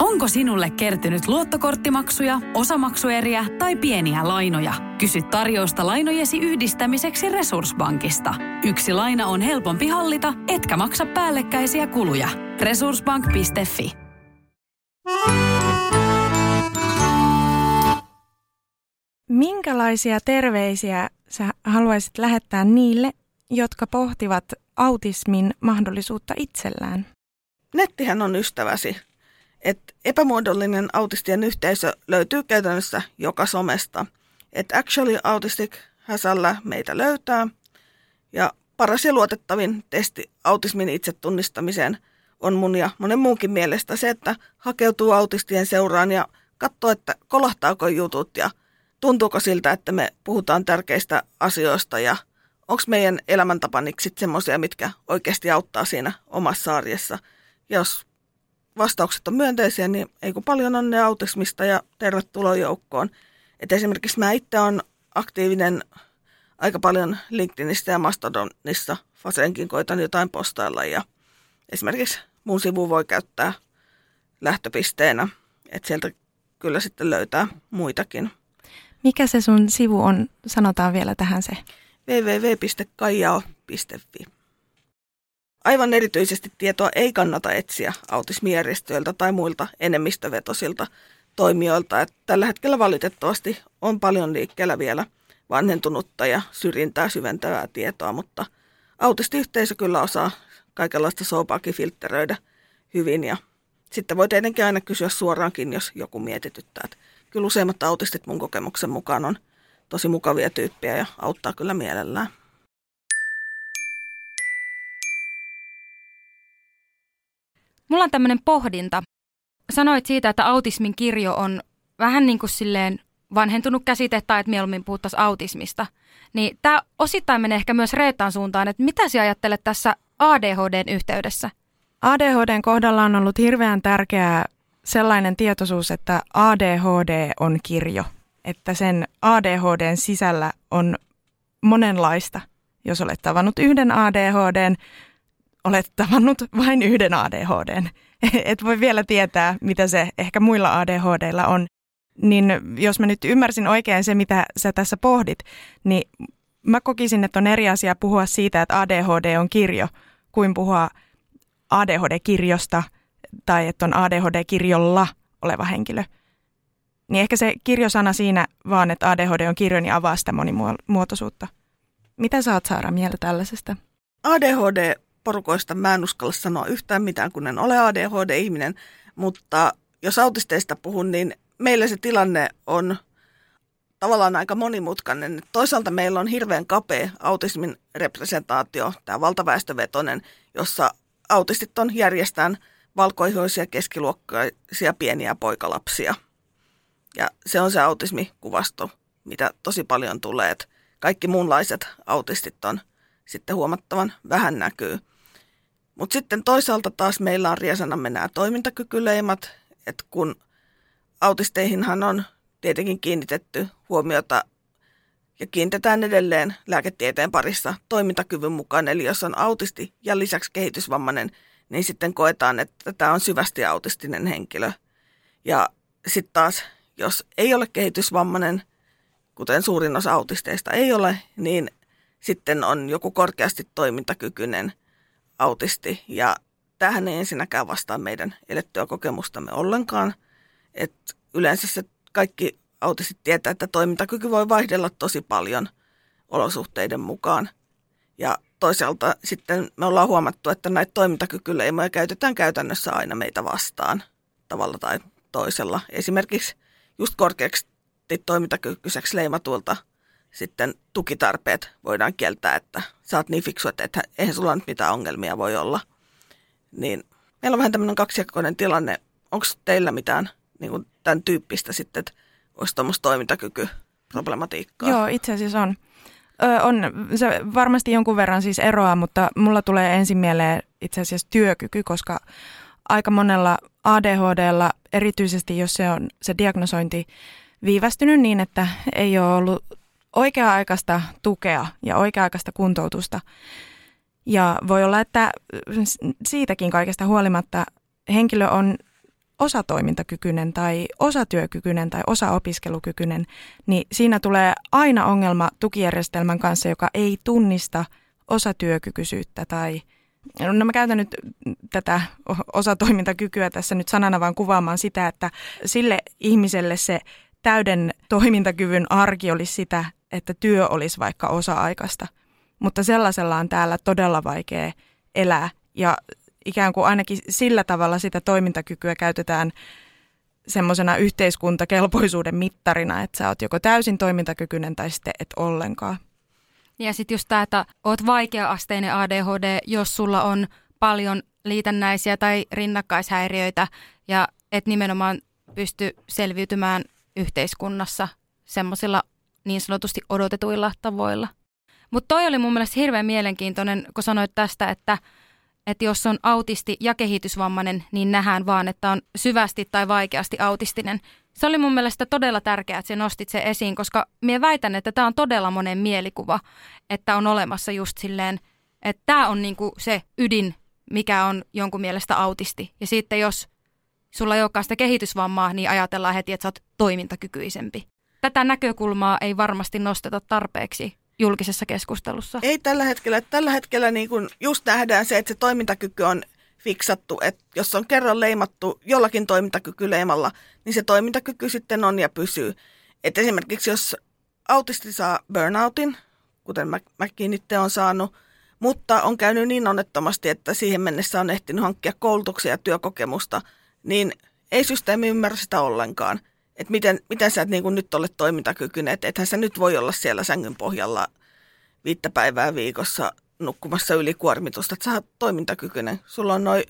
Onko sinulle kertynyt luottokorttimaksuja, osamaksueriä tai pieniä lainoja? Kysy tarjousta lainojesi yhdistämiseksi Resurssbankista. Yksi laina on helpompi hallita, etkä maksa päällekkäisiä kuluja. Resurssbank.fi Minkälaisia terveisiä sä haluaisit lähettää niille, jotka pohtivat autismin mahdollisuutta itsellään? Nettihän on ystäväsi. Et epämuodollinen autistien yhteisö löytyy käytännössä joka somesta. Et Actually Autistic häsällä meitä löytää. Ja paras ja luotettavin testi autismin itsetunnistamiseen on mun ja monen muunkin mielestä se, että hakeutuu autistien seuraan ja katsoo, että kolahtaako jutut ja tuntuuko siltä, että me puhutaan tärkeistä asioista ja onko meidän elämäntapaniksit semmoisia, mitkä oikeasti auttaa siinä omassa arjessa. Jos vastaukset on myönteisiä, niin ei kun paljon onnea autismista ja tervetuloa joukkoon. Et esimerkiksi mä itse olen aktiivinen aika paljon LinkedInistä ja Mastodonissa. Fasenkin koitan jotain postailla ja esimerkiksi mun sivu voi käyttää lähtöpisteenä, että sieltä kyllä sitten löytää muitakin. Mikä se sun sivu on? Sanotaan vielä tähän se. www.kaijao.fi Aivan erityisesti tietoa ei kannata etsiä autismijärjestöiltä tai muilta enemmistövetosilta toimijoilta. Että tällä hetkellä valitettavasti on paljon liikkeellä vielä vanhentunutta ja syrjintää syventävää tietoa, mutta autistiyhteisö kyllä osaa kaikenlaista soopaakin filtteröidä hyvin ja sitten voi tietenkin aina kysyä suoraankin, jos joku mietityttää. Että kyllä useimmat autistit mun kokemuksen mukaan on tosi mukavia tyyppejä ja auttaa kyllä mielellään. Mulla on tämmöinen pohdinta. Sanoit siitä, että autismin kirjo on vähän niin kuin silleen vanhentunut käsite tai että mieluummin puhuttaisiin autismista. Niin tämä osittain menee ehkä myös Reetan suuntaan, että mitä sinä ajattelet tässä ADHDn yhteydessä? ADHDn kohdalla on ollut hirveän tärkeää sellainen tietoisuus, että ADHD on kirjo, että sen ADHDn sisällä on monenlaista. Jos olet tavannut yhden ADHDn, olet tavannut vain yhden ADHDn. Et voi vielä tietää, mitä se ehkä muilla ADHDilla on. Niin jos mä nyt ymmärsin oikein se, mitä sä tässä pohdit, niin mä kokisin, että on eri asia puhua siitä, että ADHD on kirjo, kuin puhua ADHD-kirjosta tai että on ADHD-kirjolla oleva henkilö. Niin ehkä se kirjosana siinä vaan, että ADHD on kirjo, niin avaa sitä monimuotoisuutta. Mitä saat Saara mieltä tällaisesta? ADHD-porukoista mä en uskalla sanoa yhtään mitään, kun en ole ADHD-ihminen, mutta jos autisteista puhun, niin meillä se tilanne on tavallaan aika monimutkainen. Toisaalta meillä on hirveän kapea autismin representaatio, tämä valtaväestövetonen, jossa autistit on järjestään valkoihoisia keskiluokkaisia pieniä poikalapsia. Ja se on se autismikuvasto, mitä tosi paljon tulee, että kaikki muunlaiset autistit on sitten huomattavan vähän näkyy. Mutta sitten toisaalta taas meillä on riesanamme nämä toimintakykyleimat, että kun autisteihinhan on tietenkin kiinnitetty huomiota ja kiinnitetään edelleen lääketieteen parissa toimintakyvyn mukaan. Eli jos on autisti ja lisäksi kehitysvammainen, niin sitten koetaan, että tämä on syvästi autistinen henkilö. Ja sitten taas, jos ei ole kehitysvammainen, kuten suurin osa autisteista ei ole, niin sitten on joku korkeasti toimintakykyinen autisti. Ja tähän ei ensinnäkään vastaa meidän elettyä kokemustamme ollenkaan. että yleensä se kaikki autistit tietää, että toimintakyky voi vaihdella tosi paljon olosuhteiden mukaan. Ja toisaalta sitten me ollaan huomattu, että näitä toimintakykyleimoja käytetään käytännössä aina meitä vastaan tavalla tai toisella. Esimerkiksi just korkeaksi toimintakykyiseksi leimatuilta sitten tukitarpeet voidaan kieltää, että sä oot niin fiksu, että eihän sulla nyt mitään ongelmia voi olla. Niin meillä on vähän tämmöinen kaksijakoinen tilanne. Onko teillä mitään niin kuin tämän tyyppistä sitten, että olisi tuommoista toimintakykyproblematiikkaa? Joo, itse asiassa on. Ö, on se varmasti jonkun verran siis eroa, mutta mulla tulee ensin mieleen itse asiassa työkyky, koska aika monella ADHDlla, erityisesti jos se on se diagnosointi viivästynyt niin, että ei ole ollut oikea-aikaista tukea ja oikea-aikaista kuntoutusta. Ja voi olla, että siitäkin kaikesta huolimatta henkilö on osatoimintakykyinen tai osatyökykyinen tai osaopiskelukykyinen, niin siinä tulee aina ongelma tukijärjestelmän kanssa, joka ei tunnista osatyökykyisyyttä tai No mä käytän nyt tätä osatoimintakykyä tässä nyt sanana vaan kuvaamaan sitä, että sille ihmiselle se täyden toimintakyvyn arki olisi sitä, että työ olisi vaikka osa-aikaista. mutta sellaisella on täällä todella vaikea elää ja ikään kuin ainakin sillä tavalla sitä toimintakykyä käytetään semmoisena yhteiskuntakelpoisuuden mittarina, että sä oot joko täysin toimintakykyinen tai sitten et ollenkaan. Ja sitten just tämä, että oot vaikea-asteinen ADHD, jos sulla on paljon liitännäisiä tai rinnakkaishäiriöitä ja et nimenomaan pysty selviytymään yhteiskunnassa semmoisilla niin sanotusti odotetuilla tavoilla. Mutta toi oli mun mielestä hirveän mielenkiintoinen, kun sanoit tästä, että, että jos on autisti ja kehitysvammainen, niin nähdään vaan, että on syvästi tai vaikeasti autistinen. Se oli mun mielestä todella tärkeää, että sä nostit se esiin, koska minä väitän, että tämä on todella monen mielikuva, että on olemassa just silleen, että tämä on niinku se ydin, mikä on jonkun mielestä autisti. Ja sitten jos sulla ei olekaan sitä kehitysvammaa, niin ajatellaan heti, että sä oot toimintakykyisempi. Tätä näkökulmaa ei varmasti nosteta tarpeeksi julkisessa keskustelussa. Ei tällä hetkellä. Tällä hetkellä niin kun just nähdään se, että se toimintakyky on fiksattu, että jos on kerran leimattu jollakin toimintakykyleimalla, niin se toimintakyky sitten on ja pysyy. Et esimerkiksi jos autisti saa burnoutin, kuten mä, mäkin itse on saanut, mutta on käynyt niin onnettomasti, että siihen mennessä on ehtinyt hankkia koulutuksia ja työkokemusta, niin ei systeemi ymmärrä sitä ollenkaan. Että miten, miten sä et niin nyt ole toimintakykyinen, että ethän sä nyt voi olla siellä sängyn pohjalla viittä päivää viikossa nukkumassa ylikuormitusta, että sä oot toimintakykyinen. Sulla on noin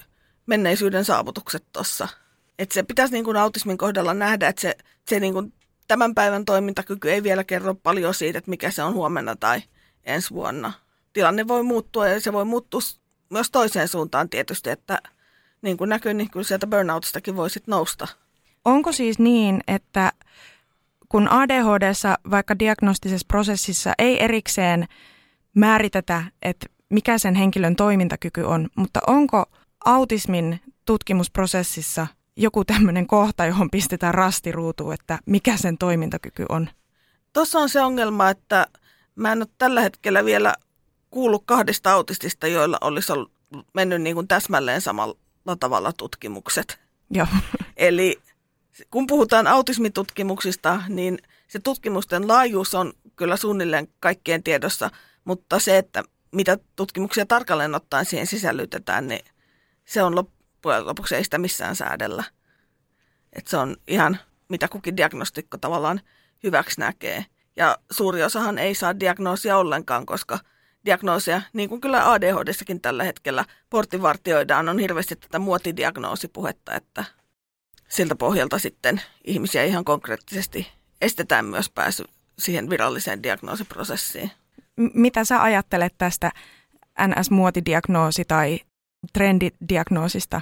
menneisyyden saavutukset tossa. Että se pitäisi niin kuin autismin kohdalla nähdä, että se, se niin kuin tämän päivän toimintakyky ei vielä kerro paljon siitä, että mikä se on huomenna tai ensi vuonna. Tilanne voi muuttua ja se voi muuttua myös toiseen suuntaan tietysti, että niin kuin näkyy, niin kyllä sieltä burnoutistakin voisit nousta. Onko siis niin, että kun ADHDssa vaikka diagnostisessa prosessissa ei erikseen määritetä, että mikä sen henkilön toimintakyky on, mutta onko autismin tutkimusprosessissa joku tämmöinen kohta, johon pistetään rastiruutuun, että mikä sen toimintakyky on? Tuossa on se ongelma, että mä en ole tällä hetkellä vielä kuullut kahdesta autistista, joilla olisi ollut, mennyt niin kuin täsmälleen samalla tavalla tutkimukset. Joo. Eli kun puhutaan autismitutkimuksista, niin se tutkimusten laajuus on kyllä suunnilleen kaikkien tiedossa, mutta se, että mitä tutkimuksia tarkalleen ottaen siihen sisällytetään, niin se on loppujen lopuksi ei sitä missään säädellä. Et se on ihan mitä kukin diagnostikko tavallaan hyväksi näkee. Ja suuri osahan ei saa diagnoosia ollenkaan, koska diagnoosia, niin kuin kyllä ADHDssakin tällä hetkellä portinvartioidaan, on hirveästi tätä muotidiagnoosipuhetta, että siltä pohjalta sitten ihmisiä ihan konkreettisesti estetään myös pääsy siihen viralliseen diagnoosiprosessiin. Mitä sä ajattelet tästä NS-muotidiagnoosi- tai trendidiagnoosista?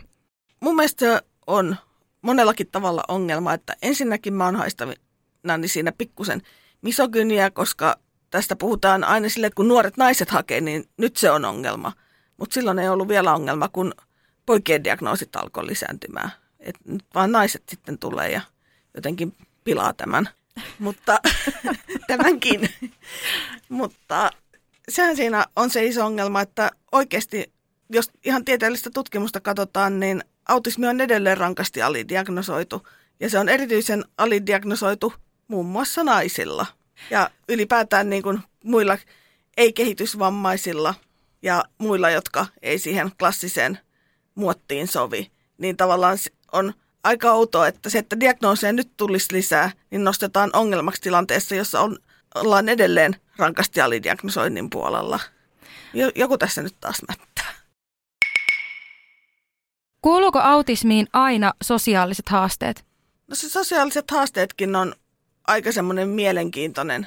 Mun mielestä se on monellakin tavalla ongelma, että ensinnäkin mä oon haistavina niin siinä pikkusen misogyniä, koska tästä puhutaan aina sille, että kun nuoret naiset hakee, niin nyt se on ongelma. Mutta silloin ei ollut vielä ongelma, kun poikien diagnoosit alkoi lisääntymään. Et nyt vaan naiset sitten tulee ja jotenkin pilaa tämän. Mutta tämänkin. Mutta sehän siinä on se iso ongelma, että oikeasti, jos ihan tieteellistä tutkimusta katsotaan, niin autismi on edelleen rankasti alidiagnosoitu. Ja se on erityisen alidiagnosoitu muun muassa naisilla. Ja ylipäätään niin kuin muilla ei-kehitysvammaisilla ja muilla, jotka ei siihen klassiseen muottiin sovi. Niin tavallaan on aika outoa, että se, että diagnooseja nyt tulisi lisää, niin nostetaan ongelmaksi tilanteessa, jossa on, ollaan edelleen rankasti alidiagnosoinnin puolella. Joku tässä nyt taas mättää. Kuuluuko autismiin aina sosiaaliset haasteet? No se sosiaaliset haasteetkin on aika semmoinen mielenkiintoinen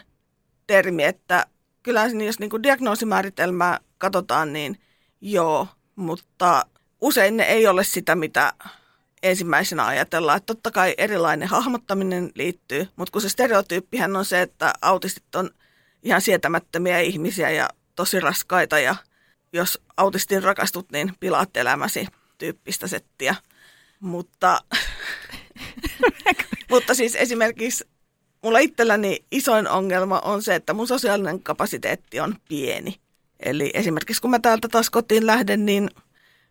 termi, että kyllä jos niin kuin diagnoosimääritelmää katsotaan, niin joo, mutta usein ne ei ole sitä, mitä ensimmäisenä ajatellaan, että totta kai erilainen hahmottaminen liittyy, mutta kun se stereotyyppihän on se, että autistit on ihan sietämättömiä ihmisiä ja tosi raskaita ja jos autistin rakastut, niin pilaat elämäsi tyyppistä settiä. Mutta, mutta siis esimerkiksi mulla itselläni isoin ongelma on se, että mun sosiaalinen kapasiteetti on pieni. Eli esimerkiksi kun mä täältä taas kotiin lähden, niin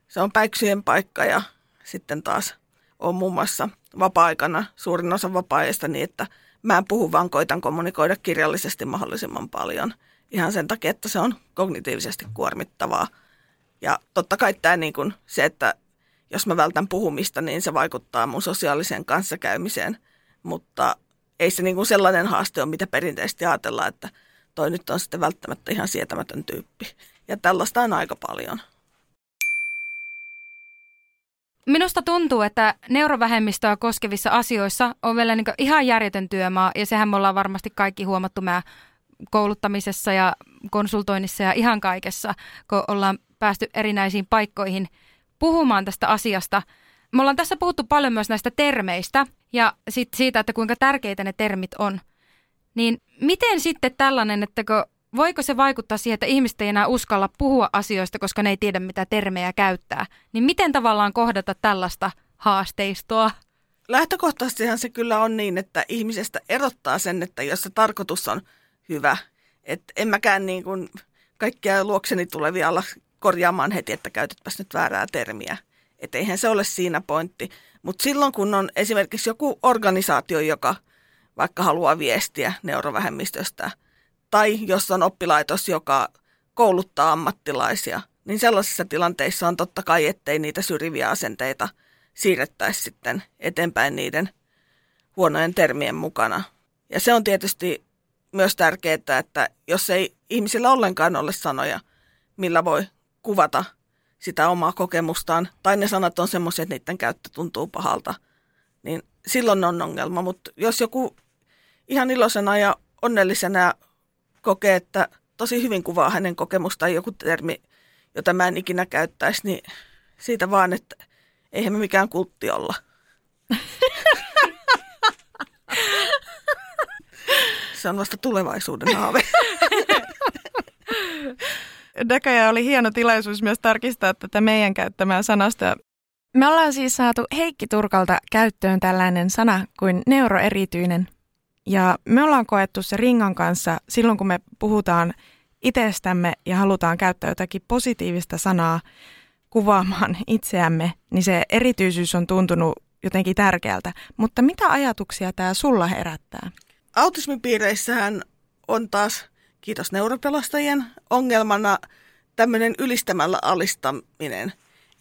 se on päiksyjen paikka ja sitten taas on muun muassa vapaa-aikana suurin osa vapaa niin, että mä en puhu, vaan koitan kommunikoida kirjallisesti mahdollisimman paljon. ihan sen takia, että se on kognitiivisesti kuormittavaa. Ja totta kai tämä niin kuin se, että jos mä vältän puhumista, niin se vaikuttaa mun sosiaaliseen kanssakäymiseen. Mutta ei se niin kuin sellainen haaste ole, mitä perinteisesti ajatellaan, että toi nyt on sitten välttämättä ihan sietämätön tyyppi. Ja tällaista on aika paljon. Minusta tuntuu, että neurovähemmistöä koskevissa asioissa on vielä niin ihan järjetön työmaa, ja sehän me ollaan varmasti kaikki huomattu meidän kouluttamisessa ja konsultoinnissa ja ihan kaikessa, kun ollaan päästy erinäisiin paikkoihin puhumaan tästä asiasta. Me ollaan tässä puhuttu paljon myös näistä termeistä ja sit siitä, että kuinka tärkeitä ne termit on. Niin miten sitten tällainen, että kun voiko se vaikuttaa siihen, että ihmiset ei enää uskalla puhua asioista, koska ne ei tiedä, mitä termejä käyttää? Niin miten tavallaan kohdata tällaista haasteistoa? Lähtökohtaisestihan se kyllä on niin, että ihmisestä erottaa sen, että jos se tarkoitus on hyvä. Että en mäkään niin kuin kaikkia luokseni tulevia olla korjaamaan heti, että käytetpäs nyt väärää termiä. Että eihän se ole siinä pointti. Mutta silloin kun on esimerkiksi joku organisaatio, joka vaikka haluaa viestiä neurovähemmistöstä, tai jos on oppilaitos, joka kouluttaa ammattilaisia, niin sellaisissa tilanteissa on totta kai, ettei niitä syrjiviä asenteita siirrettäisi sitten eteenpäin niiden huonojen termien mukana. Ja se on tietysti myös tärkeää, että jos ei ihmisillä ollenkaan ole sanoja, millä voi kuvata sitä omaa kokemustaan, tai ne sanat on semmoisia, että niiden käyttö tuntuu pahalta, niin silloin on ongelma. Mutta jos joku ihan iloisena ja onnellisena kokee, että tosi hyvin kuvaa hänen kokemustaan joku termi, jota mä en ikinä käyttäisi, niin siitä vaan, että eihän me mikään kultti olla. Se on vasta tulevaisuuden haave. Näköjään oli hieno tilaisuus myös tarkistaa tätä meidän käyttämää sanasta. Me ollaan siis saatu Heikki Turkalta käyttöön tällainen sana kuin neuroerityinen. Ja me ollaan koettu se Ringan kanssa silloin, kun me puhutaan itsestämme ja halutaan käyttää jotakin positiivista sanaa kuvaamaan itseämme, niin se erityisyys on tuntunut jotenkin tärkeältä. Mutta mitä ajatuksia tämä sulla herättää? Autismipiireissähän on taas, kiitos neuropelastajien, ongelmana tämmöinen ylistämällä alistaminen.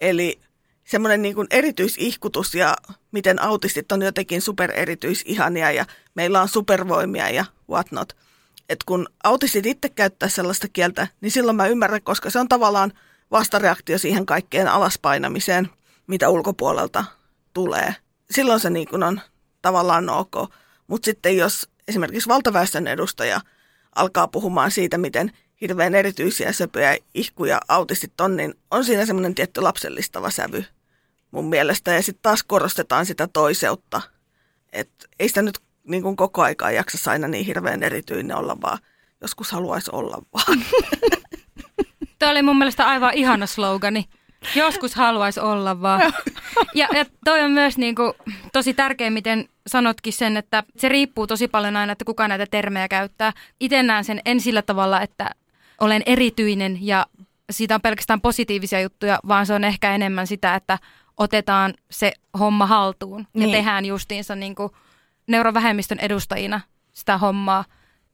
Eli semmoinen niin erityisihkutus ja miten autistit on jotenkin supererityisihania ja meillä on supervoimia ja whatnot. Et kun autistit itse käyttää sellaista kieltä, niin silloin mä ymmärrän, koska se on tavallaan vastareaktio siihen kaikkeen alaspainamiseen, mitä ulkopuolelta tulee. Silloin se niin on tavallaan ok. Mutta sitten jos esimerkiksi valtaväestön edustaja alkaa puhumaan siitä, miten hirveän erityisiä söpöjä, ihkuja autistit on, niin on siinä semmoinen tietty lapsellistava sävy mun mielestä. Ja sitten taas korostetaan sitä toiseutta. Että ei sitä nyt niin kuin koko aikaa jaksa aina niin hirveän erityinen olla, vaan joskus haluaisi olla vaan. Tämä oli mun mielestä aivan ihana slogani. Joskus haluaisi olla vaan. Ja, ja toi on myös niin kuin, tosi tärkeä, miten sanotkin sen, että se riippuu tosi paljon aina, että kuka näitä termejä käyttää. Itse näen sen en sillä tavalla, että olen erityinen ja siitä on pelkästään positiivisia juttuja, vaan se on ehkä enemmän sitä, että otetaan se homma haltuun ja niin. tehdään justiinsa niin kuin neurovähemmistön edustajina sitä hommaa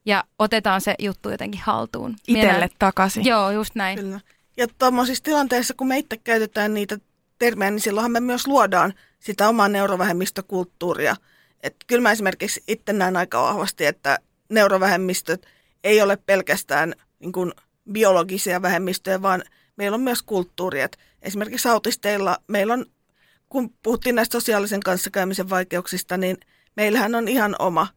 ja otetaan se juttu jotenkin haltuun. Itelle takaisin. Joo, just näin. Kyllä. Ja tuommoisissa tilanteissa, kun me itse käytetään niitä termejä, niin silloinhan me myös luodaan sitä omaa neurovähemmistökulttuuria. Et kyllä mä esimerkiksi itse näen aika vahvasti, että neurovähemmistöt ei ole pelkästään niin kuin biologisia vähemmistöjä, vaan meillä on myös kulttuuriat. Esimerkiksi autisteilla meillä on, kun puhuttiin näistä sosiaalisen kanssakäymisen vaikeuksista, niin meillähän on ihan oma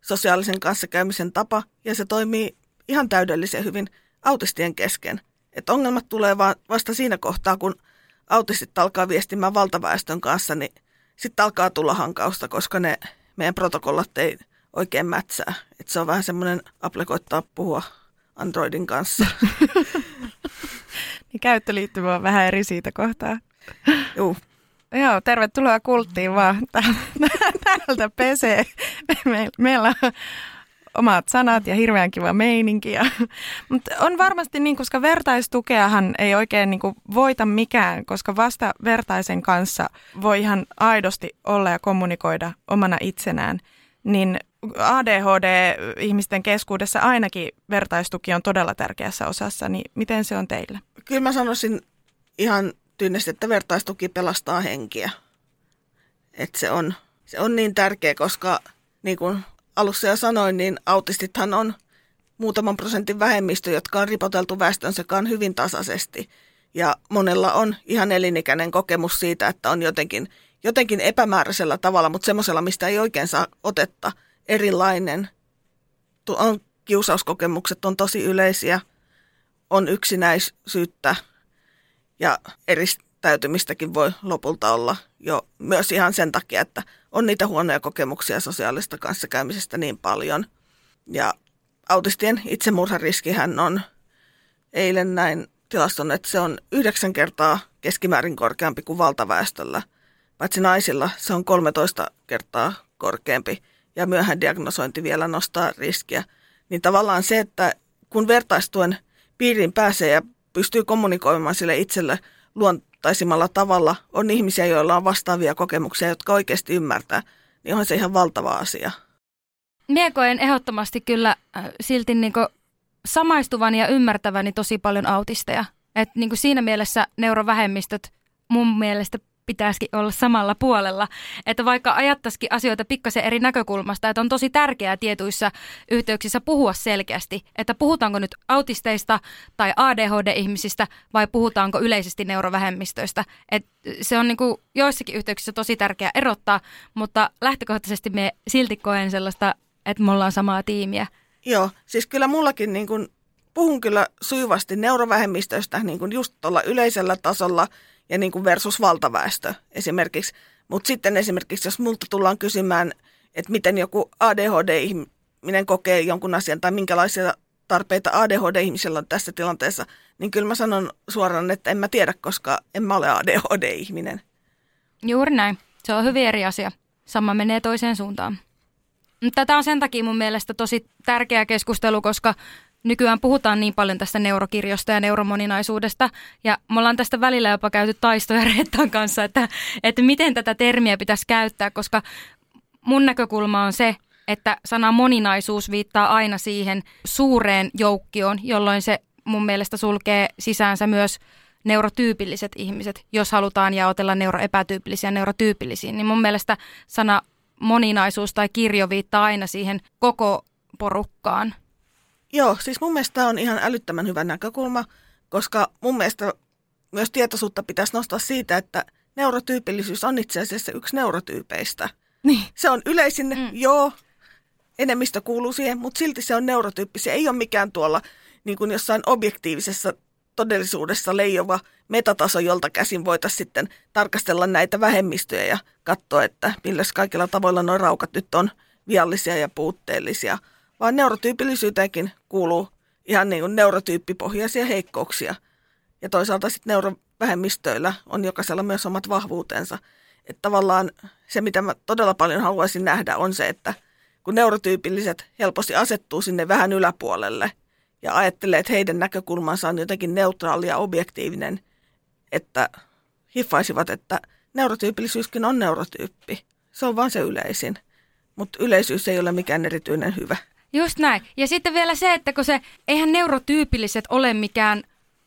sosiaalisen kanssakäymisen tapa, ja se toimii ihan täydellisen hyvin autistien kesken. Et ongelmat tulee vaan vasta siinä kohtaa, kun autistit alkaa viestimään valtaväestön kanssa, niin sitten alkaa tulla hankausta, koska ne meidän protokollat ei oikein mätsää. Et se on vähän semmoinen Apple koittaa puhua Androidin kanssa. niin käyttöliittymä on vähän eri siitä kohtaa. Joo. Joo, tervetuloa kulttiin vaan. Täältä pesee. Meillä on omat sanat ja hirveän kiva meininki. Mutta on varmasti niin, koska vertaistukeahan ei oikein niin kuin voita mikään, koska vasta vertaisen kanssa voi ihan aidosti olla ja kommunikoida omana itsenään. Niin ADHD-ihmisten keskuudessa ainakin vertaistuki on todella tärkeässä osassa, niin miten se on teillä? Kyllä mä sanoisin ihan tyynesti, että vertaistuki pelastaa henkiä. että se, on, se on niin tärkeä, koska niin kuin alussa jo sanoin, niin autistithan on muutaman prosentin vähemmistö, jotka on ripoteltu väestön sekaan hyvin tasaisesti. Ja monella on ihan elinikäinen kokemus siitä, että on jotenkin, jotenkin epämääräisellä tavalla, mutta semmoisella, mistä ei oikein saa otetta, erilainen. On, kiusauskokemukset on tosi yleisiä, on yksinäisyyttä ja eristäytymistäkin voi lopulta olla jo myös ihan sen takia, että on niitä huonoja kokemuksia sosiaalista kanssakäymisestä niin paljon. Ja autistien itsemurhariskihän on, eilen näin tilaston, että se on yhdeksän kertaa keskimäärin korkeampi kuin valtaväestöllä. Paitsi naisilla se on 13 kertaa korkeampi ja myöhään diagnosointi vielä nostaa riskiä. Niin tavallaan se, että kun vertaistuen piiriin pääsee ja pystyy kommunikoimaan sille itselle luontaisimmalla tavalla, on ihmisiä, joilla on vastaavia kokemuksia, jotka oikeasti ymmärtää, niin on se ihan valtava asia. Mie koen ehdottomasti kyllä äh, silti niin samaistuvani ja ymmärtäväni tosi paljon autisteja. Et niin siinä mielessä neurovähemmistöt mun mielestä pitäisikin olla samalla puolella. Että vaikka ajattaisikin asioita pikkasen eri näkökulmasta, että on tosi tärkeää tietyissä yhteyksissä puhua selkeästi, että puhutaanko nyt autisteista tai ADHD-ihmisistä vai puhutaanko yleisesti neurovähemmistöistä. Et se on niin joissakin yhteyksissä tosi tärkeää erottaa, mutta lähtökohtaisesti me silti koen sellaista, että me ollaan samaa tiimiä. Joo, siis kyllä mullakin niin kuin, puhun kyllä sujuvasti neurovähemmistöistä niin kuin just tuolla yleisellä tasolla – ja niin kuin versus valtaväestö esimerkiksi. Mutta sitten esimerkiksi, jos multa tullaan kysymään, että miten joku ADHD-ihminen kokee jonkun asian tai minkälaisia tarpeita ADHD-ihmisellä on tässä tilanteessa, niin kyllä mä sanon suoraan, että en mä tiedä, koska en mä ole ADHD-ihminen. Juuri näin. Se on hyvin eri asia. Sama menee toiseen suuntaan. Tätä on sen takia mun mielestä tosi tärkeä keskustelu, koska nykyään puhutaan niin paljon tästä neurokirjosta ja neuromoninaisuudesta, ja me ollaan tästä välillä jopa käyty taistoja Reettan kanssa, että, että miten tätä termiä pitäisi käyttää, koska mun näkökulma on se, että sana moninaisuus viittaa aina siihen suureen joukkioon, jolloin se mun mielestä sulkee sisäänsä myös neurotyypilliset ihmiset, jos halutaan jaotella neuroepätyypillisiä neurotyypillisiin, niin mun mielestä sana moninaisuus tai kirjo viittaa aina siihen koko porukkaan. Joo, siis mun mielestä on ihan älyttömän hyvä näkökulma, koska mun mielestä myös tietoisuutta pitäisi nostaa siitä, että neurotyypillisyys on itse asiassa yksi neurotyypeistä. Niin. Se on yleisin, mm. joo, enemmistö kuuluu siihen, mutta silti se on neurotyyppi. Se ei ole mikään tuolla niin kuin jossain objektiivisessa todellisuudessa leijova metataso, jolta käsin voitaisiin sitten tarkastella näitä vähemmistöjä ja katsoa, että millä kaikilla tavoilla nuo raukat nyt on viallisia ja puutteellisia – vaan neurotyypillisyyteenkin kuuluu ihan niin kuin neurotyyppipohjaisia heikkouksia. Ja toisaalta sitten neurovähemmistöillä on jokaisella myös omat vahvuutensa. Että tavallaan se, mitä mä todella paljon haluaisin nähdä, on se, että kun neurotyypilliset helposti asettuu sinne vähän yläpuolelle ja ajattelee, että heidän näkökulmansa on jotenkin neutraali ja objektiivinen, että hiffaisivat, että neurotyypillisyyskin on neurotyyppi. Se on vain se yleisin, mutta yleisyys ei ole mikään erityinen hyvä. Just näin. Ja sitten vielä se, että kun se, eihän neurotyypilliset ole mikään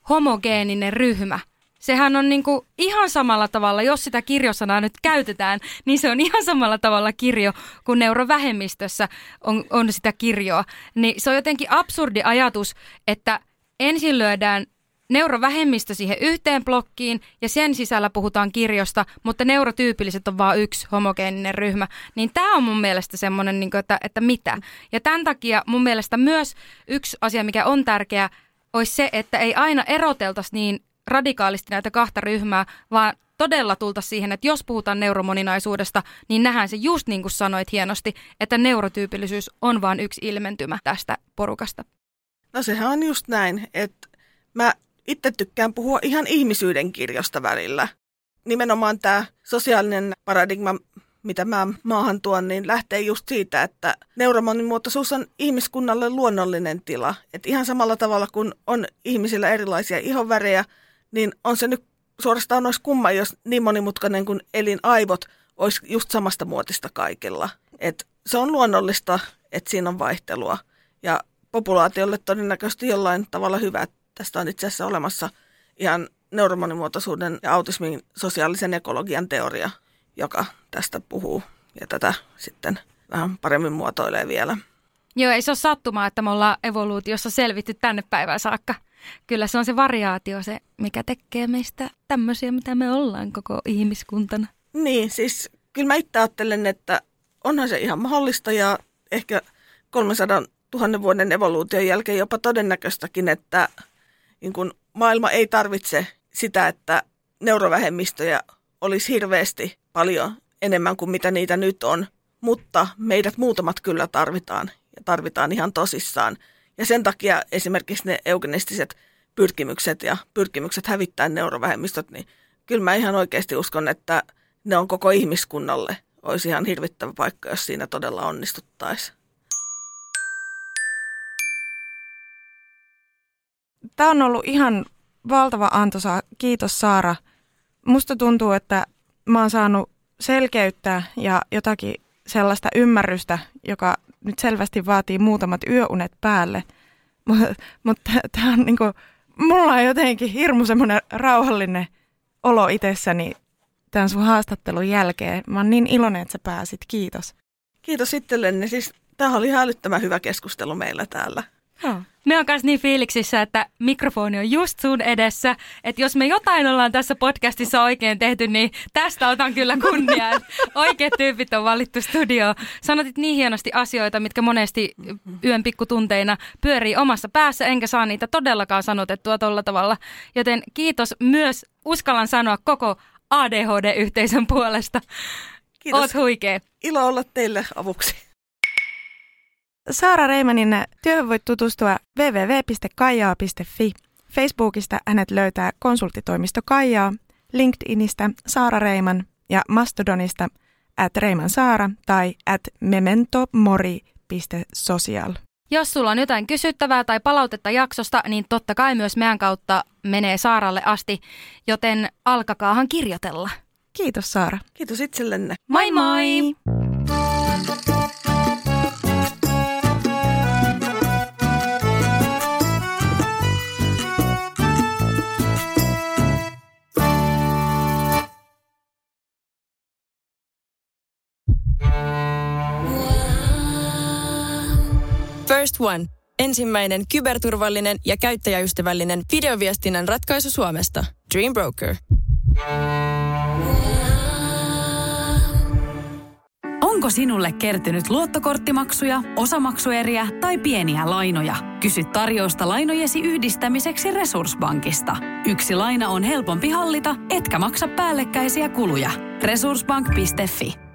homogeeninen ryhmä. Sehän on niinku ihan samalla tavalla, jos sitä kirjosanaa nyt käytetään, niin se on ihan samalla tavalla kirjo kuin neurovähemmistössä on, on sitä kirjoa. Niin se on jotenkin absurdi ajatus, että ensin lyödään neurovähemmistö siihen yhteen blokkiin ja sen sisällä puhutaan kirjosta, mutta neurotyypilliset on vain yksi homogeeninen ryhmä. Niin tämä on mun mielestä semmoinen, niin että, että mitä. Ja tämän takia mun mielestä myös yksi asia, mikä on tärkeä, olisi se, että ei aina eroteltaisi niin radikaalisti näitä kahta ryhmää, vaan todella tulta siihen, että jos puhutaan neuromoninaisuudesta, niin nähdään se just niin kuin sanoit hienosti, että neurotyypillisyys on vain yksi ilmentymä tästä porukasta. No sehän on just näin, että mä itse tykkään puhua ihan ihmisyyden kirjosta välillä. Nimenomaan tämä sosiaalinen paradigma, mitä mä maahan tuon, niin lähtee just siitä, että neuromonimuotoisuus on ihmiskunnalle luonnollinen tila. Et ihan samalla tavalla kuin on ihmisillä erilaisia ihonvärejä, niin on se nyt suorastaan olisi kumma, jos niin monimutkainen kuin elinaivot olisi just samasta muotista kaikilla. Et se on luonnollista, että siinä on vaihtelua. Ja populaatiolle todennäköisesti jollain tavalla hyvä. Tästä on itse asiassa olemassa ihan neuromonimuotoisuuden ja autismin sosiaalisen ekologian teoria, joka tästä puhuu ja tätä sitten vähän paremmin muotoilee vielä. Joo, ei se ole sattumaa, että me ollaan evoluutiossa selvitty tänne päivään saakka. Kyllä se on se variaatio, se mikä tekee meistä tämmöisiä, mitä me ollaan koko ihmiskuntana. Niin, siis kyllä mä itse ajattelen, että onhan se ihan mahdollista ja ehkä 300 000 vuoden evoluution jälkeen jopa todennäköistäkin, että niin kun maailma ei tarvitse sitä, että neurovähemmistöjä olisi hirveästi paljon enemmän kuin mitä niitä nyt on, mutta meidät muutamat kyllä tarvitaan ja tarvitaan ihan tosissaan. Ja sen takia esimerkiksi ne eugenistiset pyrkimykset ja pyrkimykset hävittää neurovähemmistöt, niin kyllä mä ihan oikeasti uskon, että ne on koko ihmiskunnalle. Olisi ihan hirvittävä paikka, jos siinä todella onnistuttaisiin. Tämä on ollut ihan valtava antoisa. Kiitos Saara. Musta tuntuu, että mä oon saanut selkeyttää ja jotakin sellaista ymmärrystä, joka nyt selvästi vaatii muutamat yöunet päälle. Mutta tämä on niinku, mulla on jotenkin hirmu semmoinen rauhallinen olo itsessäni tämän sun haastattelun jälkeen. Mä oon niin iloinen, että sä pääsit. Kiitos. Kiitos itsellenne. Siis tämä oli ihan älyttömän hyvä keskustelu meillä täällä. Joo. Me on myös niin fiiliksissä, että mikrofoni on just sun edessä. Että jos me jotain ollaan tässä podcastissa oikein tehty, niin tästä otan kyllä kunniaa. Oikeat tyypit on valittu studio. Sanotit niin hienosti asioita, mitkä monesti yön pikkutunteina pyörii omassa päässä, enkä saa niitä todellakaan sanotettua tolla tavalla. Joten kiitos myös, uskallan sanoa koko ADHD-yhteisön puolesta. Kiitos. Oot huikea. Ilo olla teille avuksi. Saara Reimanin työhön voit tutustua www.kaijaa.fi. Facebookista hänet löytää konsulttitoimisto Kaijaa, LinkedInistä Saara Reiman ja Mastodonista at Reiman Saara tai at mementomori.social. Jos sulla on jotain kysyttävää tai palautetta jaksosta, niin totta kai myös meidän kautta menee Saaralle asti, joten alkakaahan kirjoitella. Kiitos Saara. Kiitos itsellenne. Moi moi! moi. First One. Ensimmäinen kyberturvallinen ja käyttäjäystävällinen videoviestinnän ratkaisu Suomesta. Dream Broker. Onko sinulle kertynyt luottokorttimaksuja, osamaksueriä tai pieniä lainoja? Kysy tarjousta lainojesi yhdistämiseksi Resurssbankista. Yksi laina on helpompi hallita, etkä maksa päällekkäisiä kuluja. Resurssbank.fi